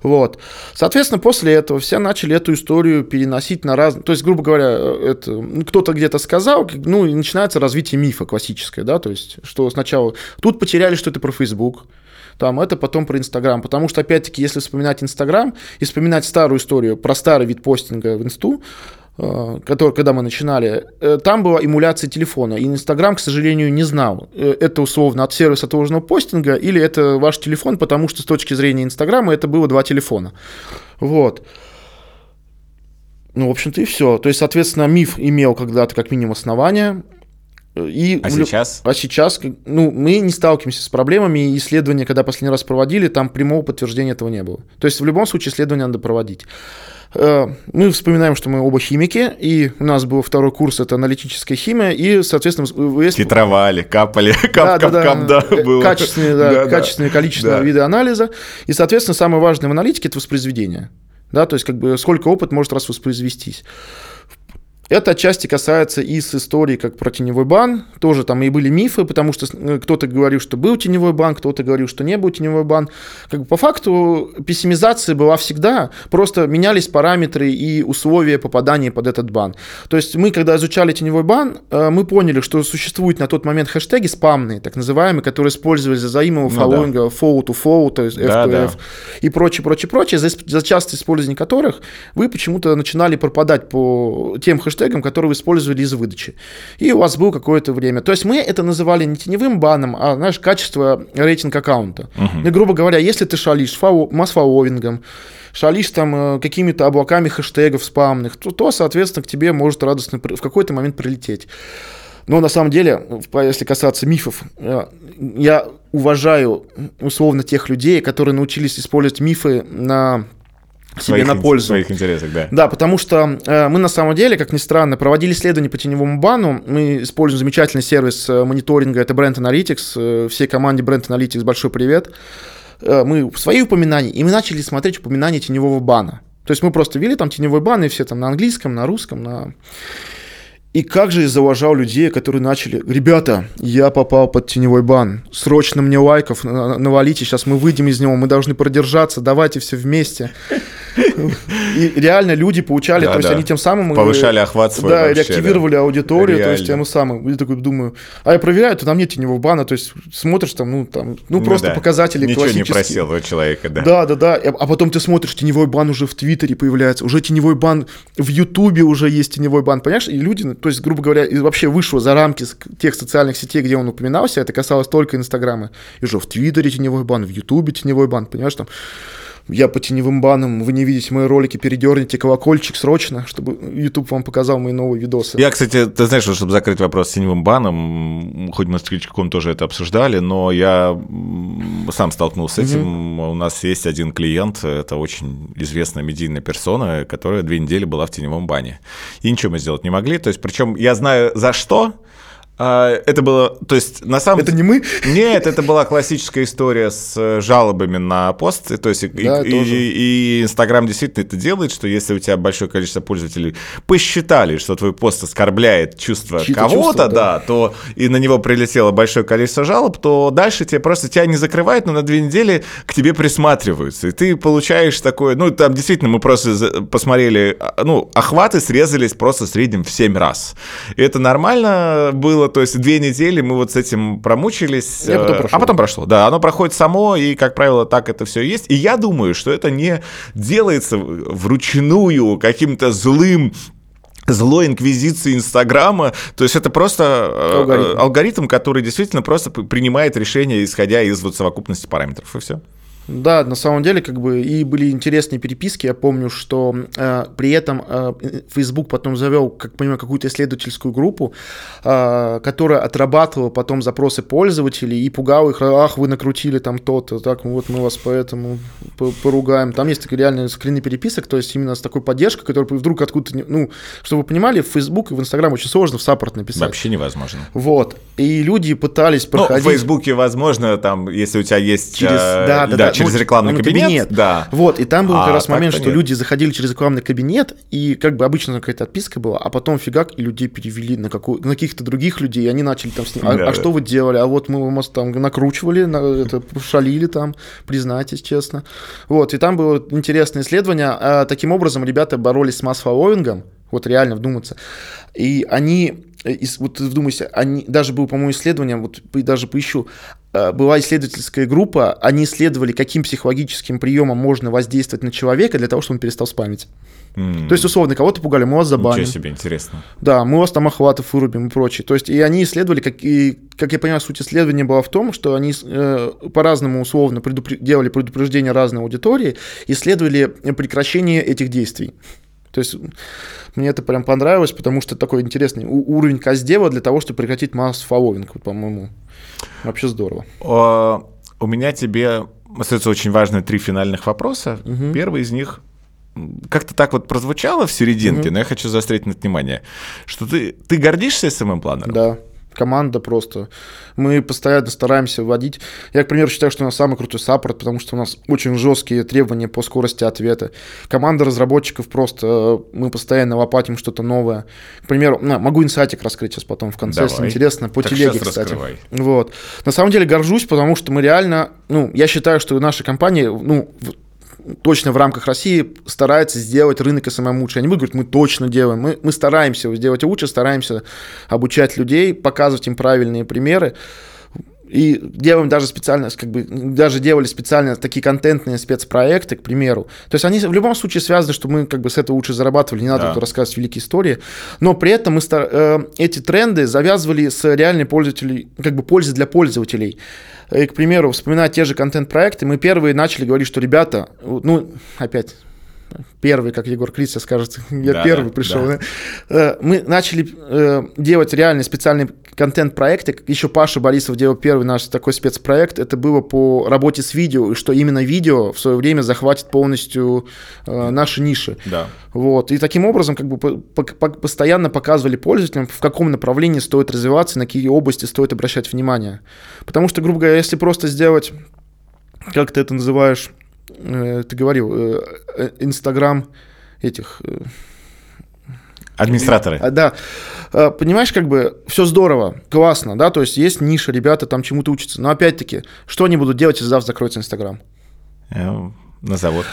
Вот. Соответственно, после этого все начали эту историю переносить на разные... То есть, грубо говоря, э, это ну, кто-то где-то сказал, ну, и начинается развитие мифа классическое, да, то есть, что сначала тут потеряли, что это про Facebook, там это потом про Инстаграм. Потому что, опять-таки, если вспоминать Инстаграм и вспоминать старую историю про старый вид постинга в Инсту, э, который, когда мы начинали, э, там была эмуляция телефона, и Инстаграм, к сожалению, не знал, э, это условно от сервиса отложенного постинга или это ваш телефон, потому что с точки зрения Инстаграма это было два телефона. Вот. Ну, в общем-то, и все. То есть, соответственно, миф имел когда-то как минимум основания, И а сейчас? А сейчас, ну, мы не сталкиваемся с проблемами, и исследования, когда последний раз проводили, там прямого подтверждения этого не было. То есть в любом случае исследование надо проводить. Э, мы вспоминаем, что мы оба химики, и у нас был второй курс, это аналитическая химия, и, соответственно... Титровали, капали, (laughs) кап, да, кап, да, кап, да, было. Качественные, да, да, качественные, количественные да. виды анализа, и, соответственно, самое важное в аналитике – это воспроизведение. Да, то есть, как бы, сколько опыт может раз воспроизвестись. Это отчасти касается и с истории, как про теневой бан. Тоже там и были мифы, потому что э, кто-то говорил, что был теневой бан, кто-то говорил, что не был теневой бан. Как бы по факту пессимизация была всегда, просто менялись параметры и условия попадания под этот бан. То есть мы, когда изучали теневой бан, э, мы поняли, что существуют на тот момент хэштеги спамные, так называемые, которые использовались за взаимного фоллоуинга, ну, да. follow to follow, то есть F2F да, да. и прочее, прочее, прочее, за, за частое использование которых вы почему-то начинали пропадать по тем хэштегам, хэштегом, который вы использовали из выдачи. И у вас было какое-то время. То есть мы это называли не теневым баном, а, знаешь, качество рейтинг аккаунта. Uh-huh. И, грубо говоря, если ты шалишь фау, масс-фолловингом, шалишь там э, какими-то облаками хэштегов спамных, то, то, соответственно, к тебе может радостно в какой-то момент прилететь. Но на самом деле, если касаться мифов, э, я уважаю условно тех людей, которые научились использовать мифы на себе на пользу. В своих интересах, да. Да, потому что э, мы на самом деле, как ни странно, проводили исследования по теневому бану. Мы используем замечательный сервис э, мониторинга, это Brand Analytics. Э, всей команде Brand Analytics большой привет. Э, мы свои упоминания, и мы начали смотреть упоминания теневого бана. То есть мы просто ввели там теневой бан, и все там на английском, на русском, на... И как же я зауважал людей, которые начали, ребята, я попал под теневой бан, срочно мне лайков навалите, сейчас мы выйдем из него, мы должны продержаться, давайте все вместе. И реально люди получали, да, то есть да. они тем самым... Э, Повышали охват свой Да, вообще, реактивировали да. аудиторию, реально. то есть тем самым. Я такой думаю, а я проверяю, то там нет теневого бана, то есть смотришь там, ну, там, ну, ну просто да. показатели Ничего не просил у человека, да. Да, да, да, а потом ты смотришь, теневой бан уже в Твиттере появляется, уже теневой бан в Ютубе уже есть теневой бан, понимаешь? И люди, ну, то есть, грубо говоря, вообще вышло за рамки тех социальных сетей, где он упоминался, это касалось только Инстаграма. И уже в Твиттере теневой бан, в Ютубе теневой бан, понимаешь, там я по теневым банам, вы не видите мои ролики, передерните колокольчик срочно, чтобы YouTube вам показал мои новые видосы. Я, кстати, ты знаешь, чтобы закрыть вопрос с теневым баном, хоть мы с Кричком тоже это обсуждали, но я сам столкнулся с этим. У нас есть один клиент, это очень известная медийная персона, которая две недели была в теневом бане. И ничего мы сделать не могли. То есть, причем я знаю за что, а, это было, то есть на самом Это не мы? Нет, это была классическая история с э, жалобами на посты, то есть да, и, и, и Инстаграм действительно это делает, что если у тебя большое количество пользователей посчитали, что твой пост оскорбляет чувства кого-то, да. да, то и на него прилетело большое количество жалоб, то дальше тебе просто тебя не закрывают, но на две недели к тебе присматриваются, и ты получаешь такое, ну там действительно мы просто посмотрели, а, ну охваты срезались просто в среднем в 7 раз, и это нормально было то есть две недели мы вот с этим промучились, потом э, а потом прошло. Да, оно проходит само, и, как правило, так это все есть. И я думаю, что это не делается вручную каким-то злым злой инквизиции Инстаграма. То есть это просто э, алгоритм. алгоритм, который действительно просто принимает решение, исходя из вот совокупности параметров, и все. Да, на самом деле, как бы и были интересные переписки. Я помню, что э, при этом э, Facebook потом завел, как понимаю, какую-то исследовательскую группу, э, которая отрабатывала потом запросы пользователей и пугала их, ах, вы накрутили там то-то, так, вот мы вас поэтому поругаем. Там есть такие реальные скрины переписок, то есть именно с такой поддержкой, которая вдруг откуда-то, ну, чтобы вы понимали, в Facebook и в Instagram очень сложно в саппорт написать. Вообще невозможно. Вот. И люди пытались проходить... Ну, в Фейсбуке возможно, там, если у тебя есть... Через... Э, да, да, да, через ну, рекламный кабинет. кабинет. Да. Вот, и там был а, как раз момент, что нет. люди заходили через рекламный кабинет, и как бы обычно какая-то отписка была, а потом фигак, и людей перевели на, какую, на каких-то других людей, и они начали там с ним, а, да, а да. что вы делали? А вот мы вас там накручивали, на, это, шалили там, признайтесь честно. Вот, и там было интересное исследование. А, таким образом, ребята боролись с масс-фолловингом, вот реально вдуматься. И они вот вдумайся, они, даже было, по-моему, исследование, вот даже поищу, э, была исследовательская группа, они исследовали, каким психологическим приемом можно воздействовать на человека для того, чтобы он перестал спамить. Mm. То есть, условно, кого-то пугали, мы вас забаним. Ничего себе, интересно. Да, мы вас там охватов вырубим и прочее. То есть, и они исследовали, как, и, как я понимаю, суть исследования была в том, что они э, по-разному условно предупр... делали предупреждение разной аудитории, исследовали прекращение этих действий. То есть мне это прям понравилось, потому что такой интересный уровень каздева для того, чтобы прекратить масс фолловинг, по-моему. Вообще здорово. У меня тебе остается очень важные три финальных вопроса. Угу. Первый из них как-то так вот прозвучало в серединке, угу. но я хочу заострить на внимание, что ты, ты гордишься SMMplanner ом? Да команда просто. Мы постоянно стараемся вводить. Я, к примеру, считаю, что у нас самый крутой саппорт, потому что у нас очень жесткие требования по скорости ответа. Команда разработчиков просто, э, мы постоянно лопатим что-то новое. К примеру, на, могу инсайтик раскрыть сейчас потом в конце, Давай. если интересно, по так телеге, кстати. Раскрывай. Вот. На самом деле горжусь, потому что мы реально, ну, я считаю, что наша компания, ну, точно в рамках России старается сделать рынок SMM лучше. Они будут говорить, мы точно делаем. Мы, мы стараемся сделать лучше, стараемся обучать людей, показывать им правильные примеры. И делаем даже специально, как бы, даже делали специально такие контентные спецпроекты, к примеру. То есть они в любом случае связаны, что мы как бы с этого лучше зарабатывали, не надо да. рассказывать великие истории. Но при этом мы стар, э, эти тренды завязывали с реальной пользователей, как бы пользой для пользователей. И, к примеру, вспоминая те же контент-проекты, мы первые начали говорить, что ребята, ну, опять первый, как Егор Криця скажет, (laughs) я да, первый да, пришел. Да. Э, мы начали э, делать реальные специальные контент-проекты. Еще Паша Борисов делал первый наш такой спецпроект. Это было по работе с видео, и что именно видео в свое время захватит полностью э, наши ниши. Да. Вот. И таким образом как бы по по постоянно показывали пользователям, в каком направлении стоит развиваться, на какие области стоит обращать внимание. Потому что, грубо говоря, если просто сделать, как ты это называешь, э, ты говорил, э, э, Инстаграм этих... Э, Администраторы. А, да. А, понимаешь, как бы все здорово, классно, да, то есть есть ниша, ребята там чему-то учатся. Но опять-таки, что они будут делать, если завтра закроется Инстаграм? На завод.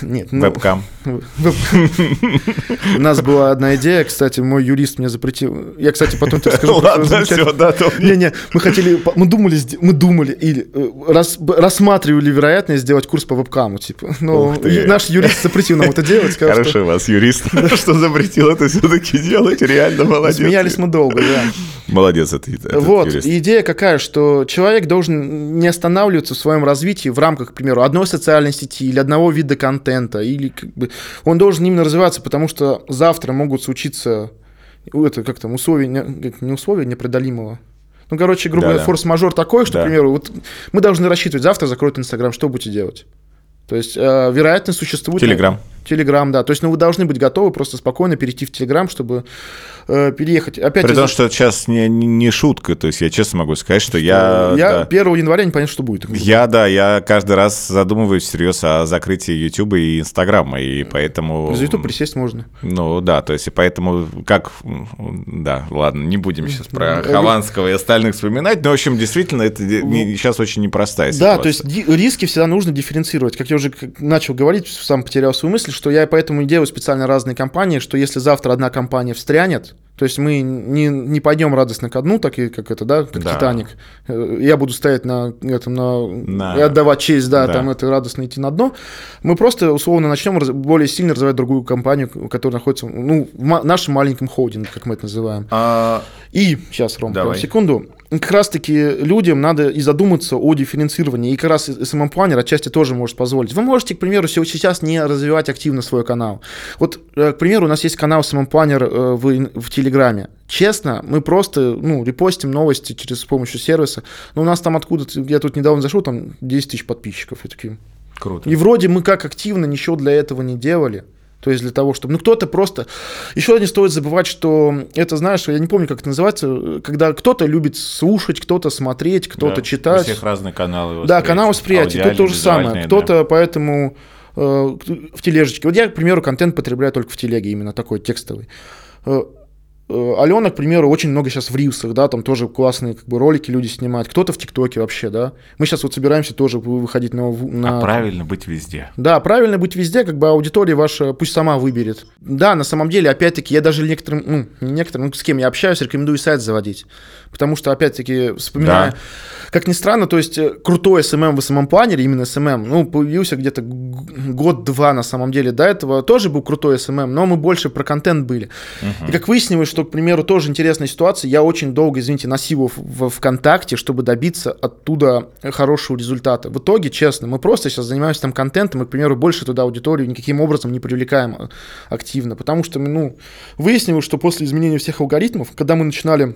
Нет, ну, Вебкам. (laughs) У нас была одна идея, кстати, мой юрист мне запретил. Я, кстати, потом тебе расскажу. Ладно, все, да, Не-не, мы хотели, мы думали, мы думали или э, рассматривали вероятность сделать курс по вебкаму, типа. Но наш юрист запретил нам это делать. Хорошо, у вас юрист, (laughs) что запретил это все-таки делать, реально молодец. Смеялись мы долго, да. Молодец это, Вот, идея какая, что человек должен не останавливаться в своем развитии в рамках, к примеру, одной социальной сети или одного вида контента, или как бы он должен именно развиваться, потому что завтра могут случиться это как там условия, не, не условия непреодолимого. Ну, короче, грубо говоря, да, да. форс-мажор такой, что, да. к примеру, вот мы должны рассчитывать, завтра закроют Инстаграм, что будете делать? То есть, э, вероятность существует... Телеграм. Телеграм, да. То есть, ну, вы должны быть готовы просто спокойно перейти в Телеграм, чтобы э, переехать. Опять При из... том, что это сейчас не, не шутка, то есть я честно могу сказать, что, что я... Я да, 1 января не понятно, что будет. Я, да, я каждый раз задумываюсь всерьез о закрытии YouTube и Инстаграма, и поэтому... За YouTube присесть можно. Ну, да, то есть, и поэтому как... Да, ладно, не будем сейчас про Хованского и остальных вспоминать, но, в общем, действительно, это сейчас очень непростая ситуация. Да, то есть риски всегда нужно дифференцировать. Как я уже начал говорить, сам потерял свою мысль, что я поэтому и делаю специально разные компании, что если завтра одна компания встрянет, то есть мы не, не пойдем радостно ко дну, так и как это, да, как да. Титаник. Э, я буду стоять на этом, на, на... и отдавать честь, да, да, там это радостно идти на дно. Мы просто условно начнем более сильно развивать другую компанию, которая находится, ну, в нашем маленьком холдинге, как мы это называем. А... И сейчас, Ром, Давай. секунду как раз-таки людям надо и задуматься о дифференцировании. И как раз SMM-планер отчасти тоже может позволить. Вы можете, к примеру, сейчас не развивать активно свой канал. Вот, э, к примеру, у нас есть канал SMM-планер э, в, в Телеграме. Честно, мы просто ну, репостим новости через с помощью сервиса. Но у нас там откуда-то, я тут недавно зашел, там 10 тысяч подписчиков. И такие. Круто. И вроде мы как активно ничего для этого не делали. То есть для того, чтобы... Ну, кто-то просто... Еще не стоит забывать, что это, знаешь, я не помню, как это называется, когда кто-то любит слушать, кто-то смотреть, кто-то да, читать. У всех разные каналы Да, канал восприятия. Тут то же самое. Кто-то да. поэтому э, в тележечке. Вот я, к примеру, контент потребляю только в телеге, именно такой текстовый. Э, Алена, к примеру, очень много сейчас в рилсах, да, там тоже классные как бы ролики люди снимают. Кто-то в ТикТоке вообще, да. Мы сейчас вот собираемся тоже выходить на... на... А правильно быть везде. Да, правильно быть везде, как бы аудитория ваша пусть сама выберет. Да, на самом деле, опять-таки, я даже некоторым, ну, не некоторым, ну, с кем я общаюсь, рекомендую сайт заводить. Потому что, опять-таки, вспоминая... Да как ни странно, то есть э, крутой SMM в SMM-планере, именно SMM, ну, появился где-то год-два на самом деле. До этого тоже был крутой SMM, но мы больше про контент были. Uh-huh. И как выяснилось, что, к примеру, тоже интересная ситуация, я очень долго, извините, носил в ВКонтакте, чтобы добиться оттуда хорошего результата. В итоге, честно, мы просто сейчас занимаемся там контентом, и, к примеру, больше туда аудиторию никаким образом не привлекаем э, активно, потому что, ну, выяснилось, что после изменения всех алгоритмов, когда мы начинали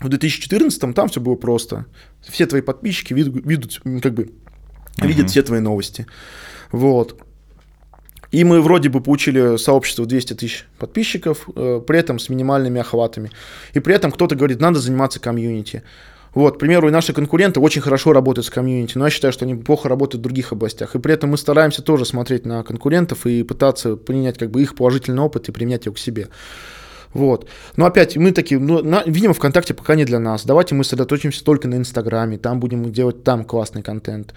в 2014 там все было просто. Все твои подписчики видят, видят, как бы, uh-huh. видят все твои новости. Вот. И мы вроде бы получили сообщество в 200 тысяч подписчиков, э, при этом с минимальными охватами. И при этом кто-то говорит, надо заниматься комьюнити. Вот, к примеру, наши конкуренты очень хорошо работают с комьюнити, но я считаю, что они плохо работают в других областях. И при этом мы стараемся тоже смотреть на конкурентов и пытаться принять как бы их положительный опыт и применять его к себе. Вот. Но опять мы такие, ну, на, видимо, ВКонтакте пока не для нас. Давайте мы сосредоточимся только на Инстаграме, там будем делать там классный контент.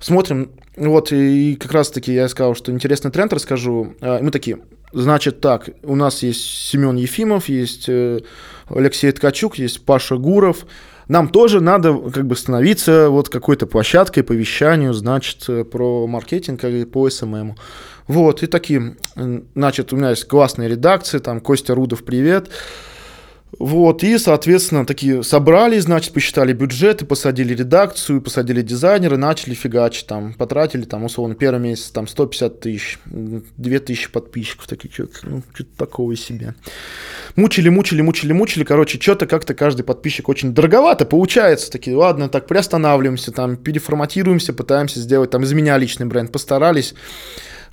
Смотрим, вот, и как раз-таки я сказал, что интересный тренд расскажу. А, мы такие, значит так, у нас есть Семен Ефимов, есть э, Алексей Ткачук, есть Паша Гуров, нам тоже надо как бы становиться вот какой-то площадкой по вещанию, значит, э, про маркетинг или по СММу. Вот, и такие, значит, у меня есть классные редакции, там, Костя Рудов, привет. Вот, и, соответственно, такие собрали, значит, посчитали бюджеты, посадили редакцию, посадили дизайнеры, начали фигачить, там, потратили, там, условно, первый месяц, там, 150 тысяч, 2 тысячи подписчиков, такие, что-то, ну, что-то такого себе. Мучили, мучили, мучили, мучили, короче, что-то как-то каждый подписчик очень дороговато получается, такие, ладно, так, приостанавливаемся, там, переформатируемся, пытаемся сделать, там, из меня личный бренд, постарались,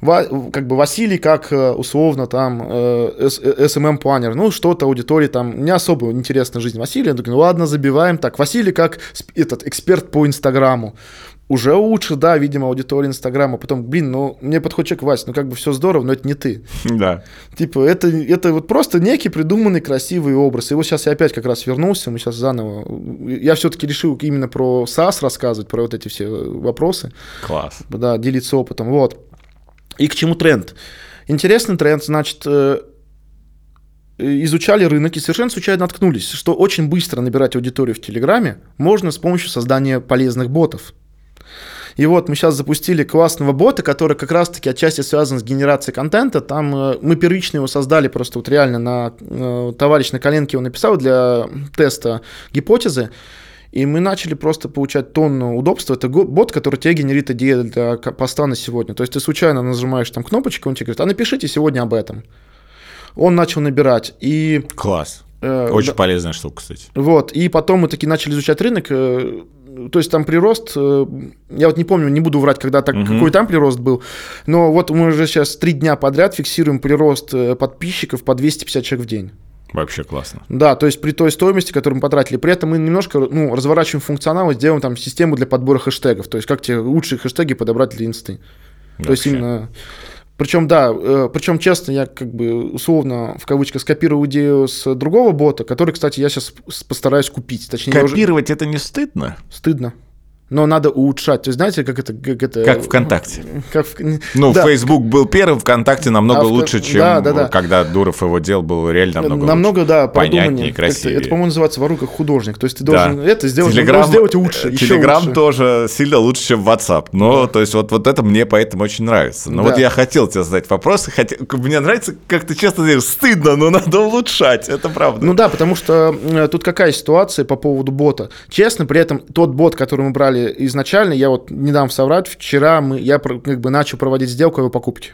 как бы Василий как э, условно там SMM-планер, э, ну что-то аудитории там не особо интересна жизнь Василия, ну ладно, забиваем так. Василий как этот эксперт по Инстаграму, уже лучше, да, видимо, аудитория Инстаграма. Потом, блин, ну, мне подходит человек, Вась, ну, как бы все здорово, но это не ты. (laughs) Да. Типа, это, это вот просто некий придуманный красивый образ. И вот сейчас я опять как раз вернулся, мы сейчас заново... Я все-таки решил именно про САС рассказывать, про вот эти все вопросы. Класс. Да, делиться опытом. Вот. И к чему тренд? Интересный тренд, значит, э, изучали рынок и совершенно случайно наткнулись, что очень быстро набирать аудиторию в Телеграме можно с помощью создания полезных ботов. И вот мы сейчас запустили классного бота, который как раз-таки отчасти связан с генерацией контента. Там э, мы первично его создали просто вот реально на э, товарищ на коленке его написал для теста гипотезы. И мы начали просто получать тонну удобства. Это бот, который тебе генерит идеи для поста на сегодня. То есть ты случайно нажимаешь там кнопочку, он тебе говорит, а напишите сегодня об этом. Он начал набирать. И... Класс. Э, Очень да, полезная штука, кстати. Вот. И потом мы таки начали изучать рынок. Э, то есть там прирост, э, я вот не помню, не буду врать, когда так, угу. какой там прирост был, но вот мы уже сейчас три дня подряд фиксируем прирост э, подписчиков по 250 человек в день. Вообще классно. Да, то есть при той стоимости, которую мы потратили. При этом мы немножко ну, разворачиваем функционал и сделаем там систему для подбора хэштегов. То есть как те лучшие хэштеги подобрать для инсты. Вообще. То есть именно... Причем, да, э, причем, честно, я как бы условно, в кавычках, скопировал идею с другого бота, который, кстати, я сейчас постараюсь купить. Точнее, Копировать уже... это не стыдно? Стыдно но надо улучшать. То есть, знаете, как это... Как, это, как ВКонтакте. Как в... Ну, (laughs) да. Facebook был первым, ВКонтакте намного а лучше, чем да, да, да. когда Дуров его делал, был реально намного Намного, лучше. да, понятнее, красивее. Это, по-моему, называется ворука художник. То есть ты должен да. это сделать, Telegram, сделать лучше, Телеграм лучше. тоже сильно лучше, чем WhatsApp. Но, да. то есть, вот, вот это мне поэтому очень нравится. Но да. вот я хотел тебе задать вопрос. Хотя, мне нравится, как ты часто говоришь, стыдно, но (laughs) надо улучшать. Это правда. Ну да, потому что э, тут какая ситуация по поводу бота. Честно, при этом тот бот, который мы брали изначально, я вот не дам соврать, вчера мы, я как бы начал проводить сделку о его покупке.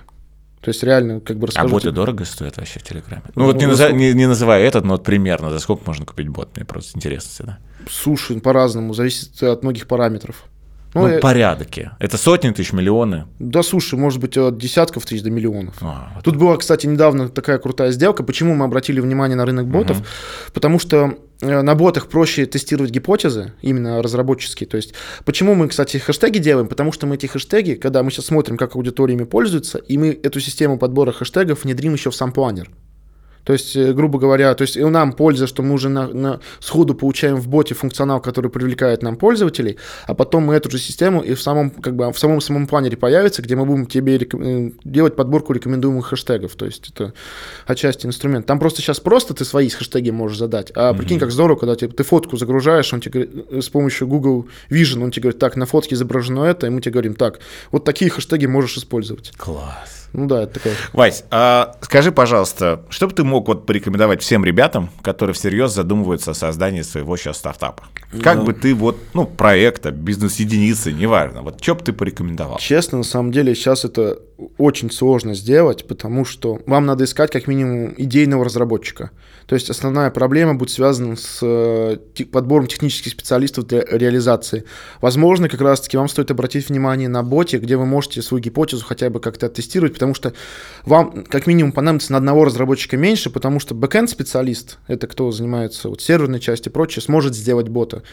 То есть реально как бы расскажу. А боты тебе. дорого стоят вообще в Телеграме? Ну, ну вот не, назов... не, не называя этот, но вот примерно за сколько можно купить бот? Мне просто интересно всегда. Слушай, по-разному, зависит от многих параметров. Ну, ну я... порядке. Это сотни тысяч, миллионы? Да, слушай, может быть, от десятков тысяч до миллионов. А, вот Тут была, кстати, недавно такая крутая сделка. Почему мы обратили внимание на рынок ботов? Угу. Потому что э, на ботах проще тестировать гипотезы, именно разработческие. То есть, почему мы, кстати, хэштеги делаем? Потому что мы эти хэштеги, когда мы сейчас смотрим, как аудиториями пользуются, и мы эту систему подбора хэштегов внедрим еще в сам планер. То есть, э, грубо говоря, то есть и нам польза, что мы уже на, на сходу получаем в боте функционал, который привлекает нам пользователей, а потом мы эту же систему и в самом, как бы, в самом самом планере появится, где мы будем тебе реком... Э, делать подборку рекомендуемых хэштегов. То есть это отчасти инструмент. Там просто сейчас просто ты свои хэштеги можешь задать. А mm-hmm. прикинь, как здорово, когда ты, ты фотку загружаешь, он тебе э, с помощью Google Vision, он тебе говорит, так, на фотке изображено это, и мы тебе говорим, так, вот такие хэштеги можешь использовать. Класс. Ну да, это такая. Вась, а скажи, пожалуйста, что бы ты мог вот порекомендовать всем ребятам, которые всерьез задумываются о создании своего сейчас стартапа? Как ну, бы ты вот, ну, проекта, бизнес-единицы, неважно, вот что бы ты порекомендовал? Честно, на самом деле сейчас это очень сложно сделать, потому что вам надо искать как минимум идейного разработчика. То есть основная проблема будет связана с э, подбором технических специалистов для реализации. Возможно, как раз-таки вам стоит обратить внимание на боте, где вы можете свою гипотезу хотя бы как-то тестировать, потому что вам как минимум понадобится на одного разработчика меньше, потому что бэкенд специалист это кто занимается вот серверной частью и прочее, сможет сделать бота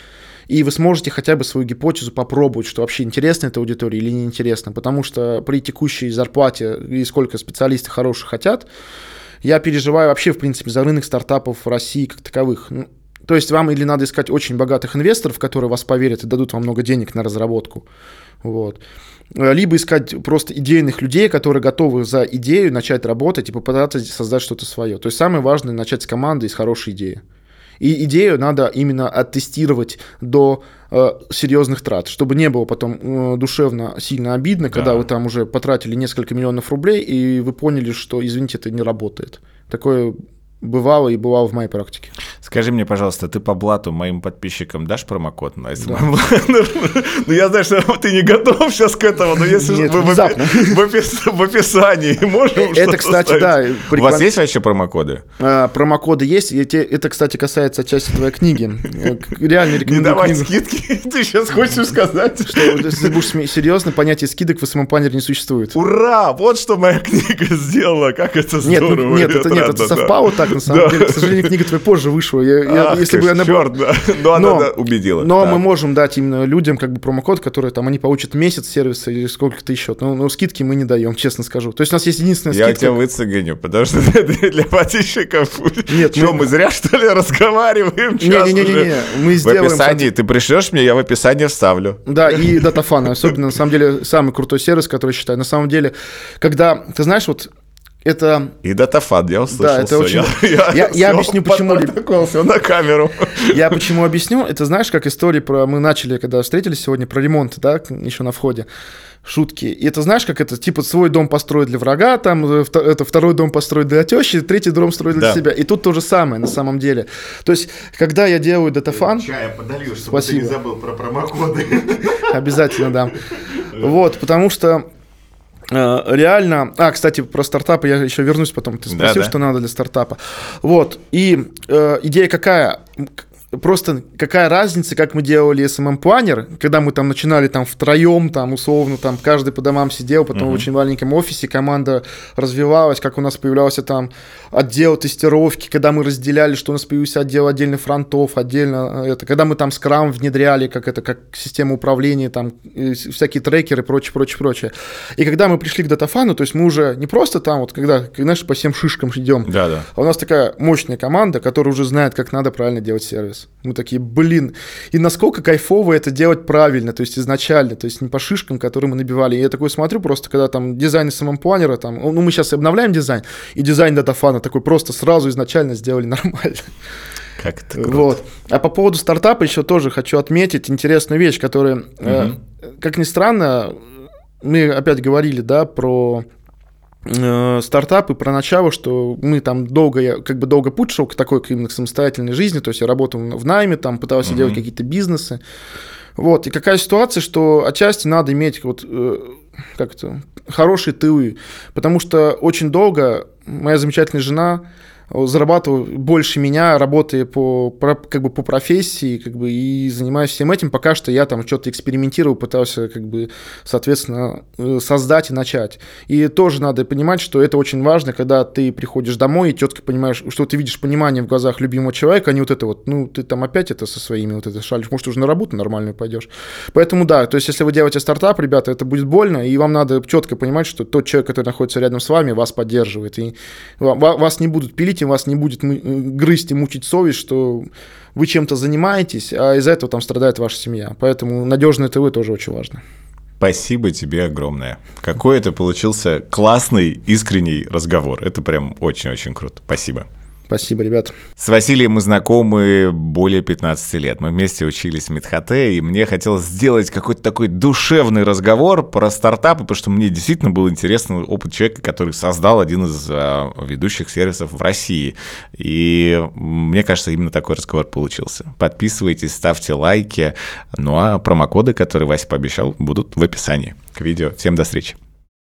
и вы сможете хотя бы свою гипотезу попробовать, что вообще интересно этой аудитории или неинтересно, потому что при текущей зарплате и сколько специалисты хороших хотят, я переживаю вообще, в принципе, за рынок стартапов в России как таковых. Ну, то есть вам или надо искать очень богатых инвесторов, которые вас поверят и дадут вам много денег на разработку. Вот. Либо искать просто идейных людей, которые готовы за идею начать работать и попытаться создать что-то свое. То есть самое важное начать с команды и с хорошей идеи. И идею надо именно оттестировать до э, серьезных трат, чтобы не было потом э, душевно сильно обидно, да. когда вы там уже потратили несколько миллионов рублей, и вы поняли, что, извините, это не работает. Такое Бывало и бывало в моей практике. Скажи мне, пожалуйста, ты по блату моим подписчикам дашь промокод на да. (laughs) Ну, я знаю, что ты не готов сейчас к этому, но если Нет, в, в, в описании (laughs) можем Это, кстати, да. У вас есть вообще промокоды? А, промокоды есть. Это, кстати, касается части твоей книги. Реально рекомендую Не давай скидки. (laughs) Ты сейчас хочешь сказать? Что, если будешь серьезно, понятие скидок в самом не существует. Ура! Вот что моя книга сделала. Как это здорово. Нет, это нет, это совпало так на самом деле. К сожалению, книга твоя позже вышла. Я, Ах, если бы (laughs) она черт, да. но, но она убедила. Но мы можем дать именно людям как бы промокод, который там они получат месяц сервиса или сколько-то еще. Но, но скидки мы не даем, честно скажу. То есть у нас есть единственная скидка. Я тебя выцегоню, потому что (laughs) для подписчиков. Нет, что, мы зря что ли (laughs) разговариваем? Не-не-не, мы сделаем. В описании ты пришлешь мне, я в описании вставлю. Да, и датафан, особенно на самом деле самый крутой сервис, который считаю. На самом деле, когда, ты знаешь, вот это... И датафан, я услышал. Да, это все. очень... Я, я, я объясню, почему... все на камеру. Я почему объясню. Это знаешь, как история про... Мы начали, когда встретились сегодня, про ремонт, да, еще на входе. Шутки. И это знаешь, как это, типа, свой дом построить для врага, там, э, это второй дом построить для тещи, третий дом строить для да. себя. И тут то же самое, на самом деле. То есть, когда я делаю датафан... Чая подолью, чтобы Спасибо. ты не забыл про промокоды. Обязательно дам. Вот, потому что Э, реально... А, кстати, про стартапы я еще вернусь потом. Ты спросил, да, да. что надо для стартапа. Вот. И э, идея какая? Просто какая разница, как мы делали SMM-планер, когда мы там начинали там втроем, там условно, там каждый по домам сидел, потом uh-huh. в очень маленьком офисе команда развивалась, как у нас появлялся там отдел тестировки, когда мы разделяли, что у нас появился отдел отдельных фронтов, отдельно это, когда мы там скрам внедряли, как это, как систему управления, там всякие трекеры, прочее, прочее, прочее. И когда мы пришли к датафану, то есть мы уже не просто там вот, когда, знаешь, по всем шишкам идем, да, да. а у нас такая мощная команда, которая уже знает, как надо правильно делать сервис. Мы такие, блин, и насколько кайфово это делать правильно, то есть изначально, то есть не по шишкам, которые мы набивали. И я такой смотрю просто, когда там дизайн самого планера, там, ну мы сейчас обновляем дизайн, и дизайн датафана такой просто сразу изначально сделали (laughs) нормально. Как это круто. Вот. А по поводу стартапа еще тоже хочу отметить интересную вещь, которая, угу. э, как ни странно, мы опять говорили, да, про Э, стартапы про начало, что мы там долго, я как бы долго путь шел к такой именно к самостоятельной жизни, то есть я работал в найме, там пытался uh-huh. делать какие-то бизнесы. Вот, и какая ситуация, что отчасти надо иметь вот э, как то хорошие тылы, потому что очень долго моя замечательная жена зарабатываю больше меня, работая по, как бы по профессии, как бы, и занимаюсь всем этим. Пока что я там что-то экспериментировал, пытался, как бы, соответственно, э, создать и начать. И тоже надо понимать, что это очень важно, когда ты приходишь домой, и четко понимаешь, что ты видишь понимание в глазах любимого человека, а не вот это вот, ну, ты там опять это со своими вот это шалишь, может, уже на работу нормальную пойдешь. Поэтому да, то есть, если вы делаете стартап, ребята, это будет больно, и вам надо четко понимать, что тот человек, который находится рядом с вами, вас поддерживает, и вас не будут пилить допустим, вас не будет грызть и мучить совесть, что вы чем-то занимаетесь, а из-за этого там страдает ваша семья. Поэтому надежное ТВ тоже очень важно. Спасибо тебе огромное. Какой это получился классный, искренний разговор. Это прям очень-очень круто. Спасибо. Спасибо, ребят. С Василием мы знакомы более 15 лет. Мы вместе учились в Медхоте, и мне хотелось сделать какой-то такой душевный разговор про стартапы, потому что мне действительно был интересный опыт человека, который создал один из а, ведущих сервисов в России. И мне кажется, именно такой разговор получился. Подписывайтесь, ставьте лайки. Ну а промокоды, которые Вася пообещал, будут в описании к видео. Всем до встречи.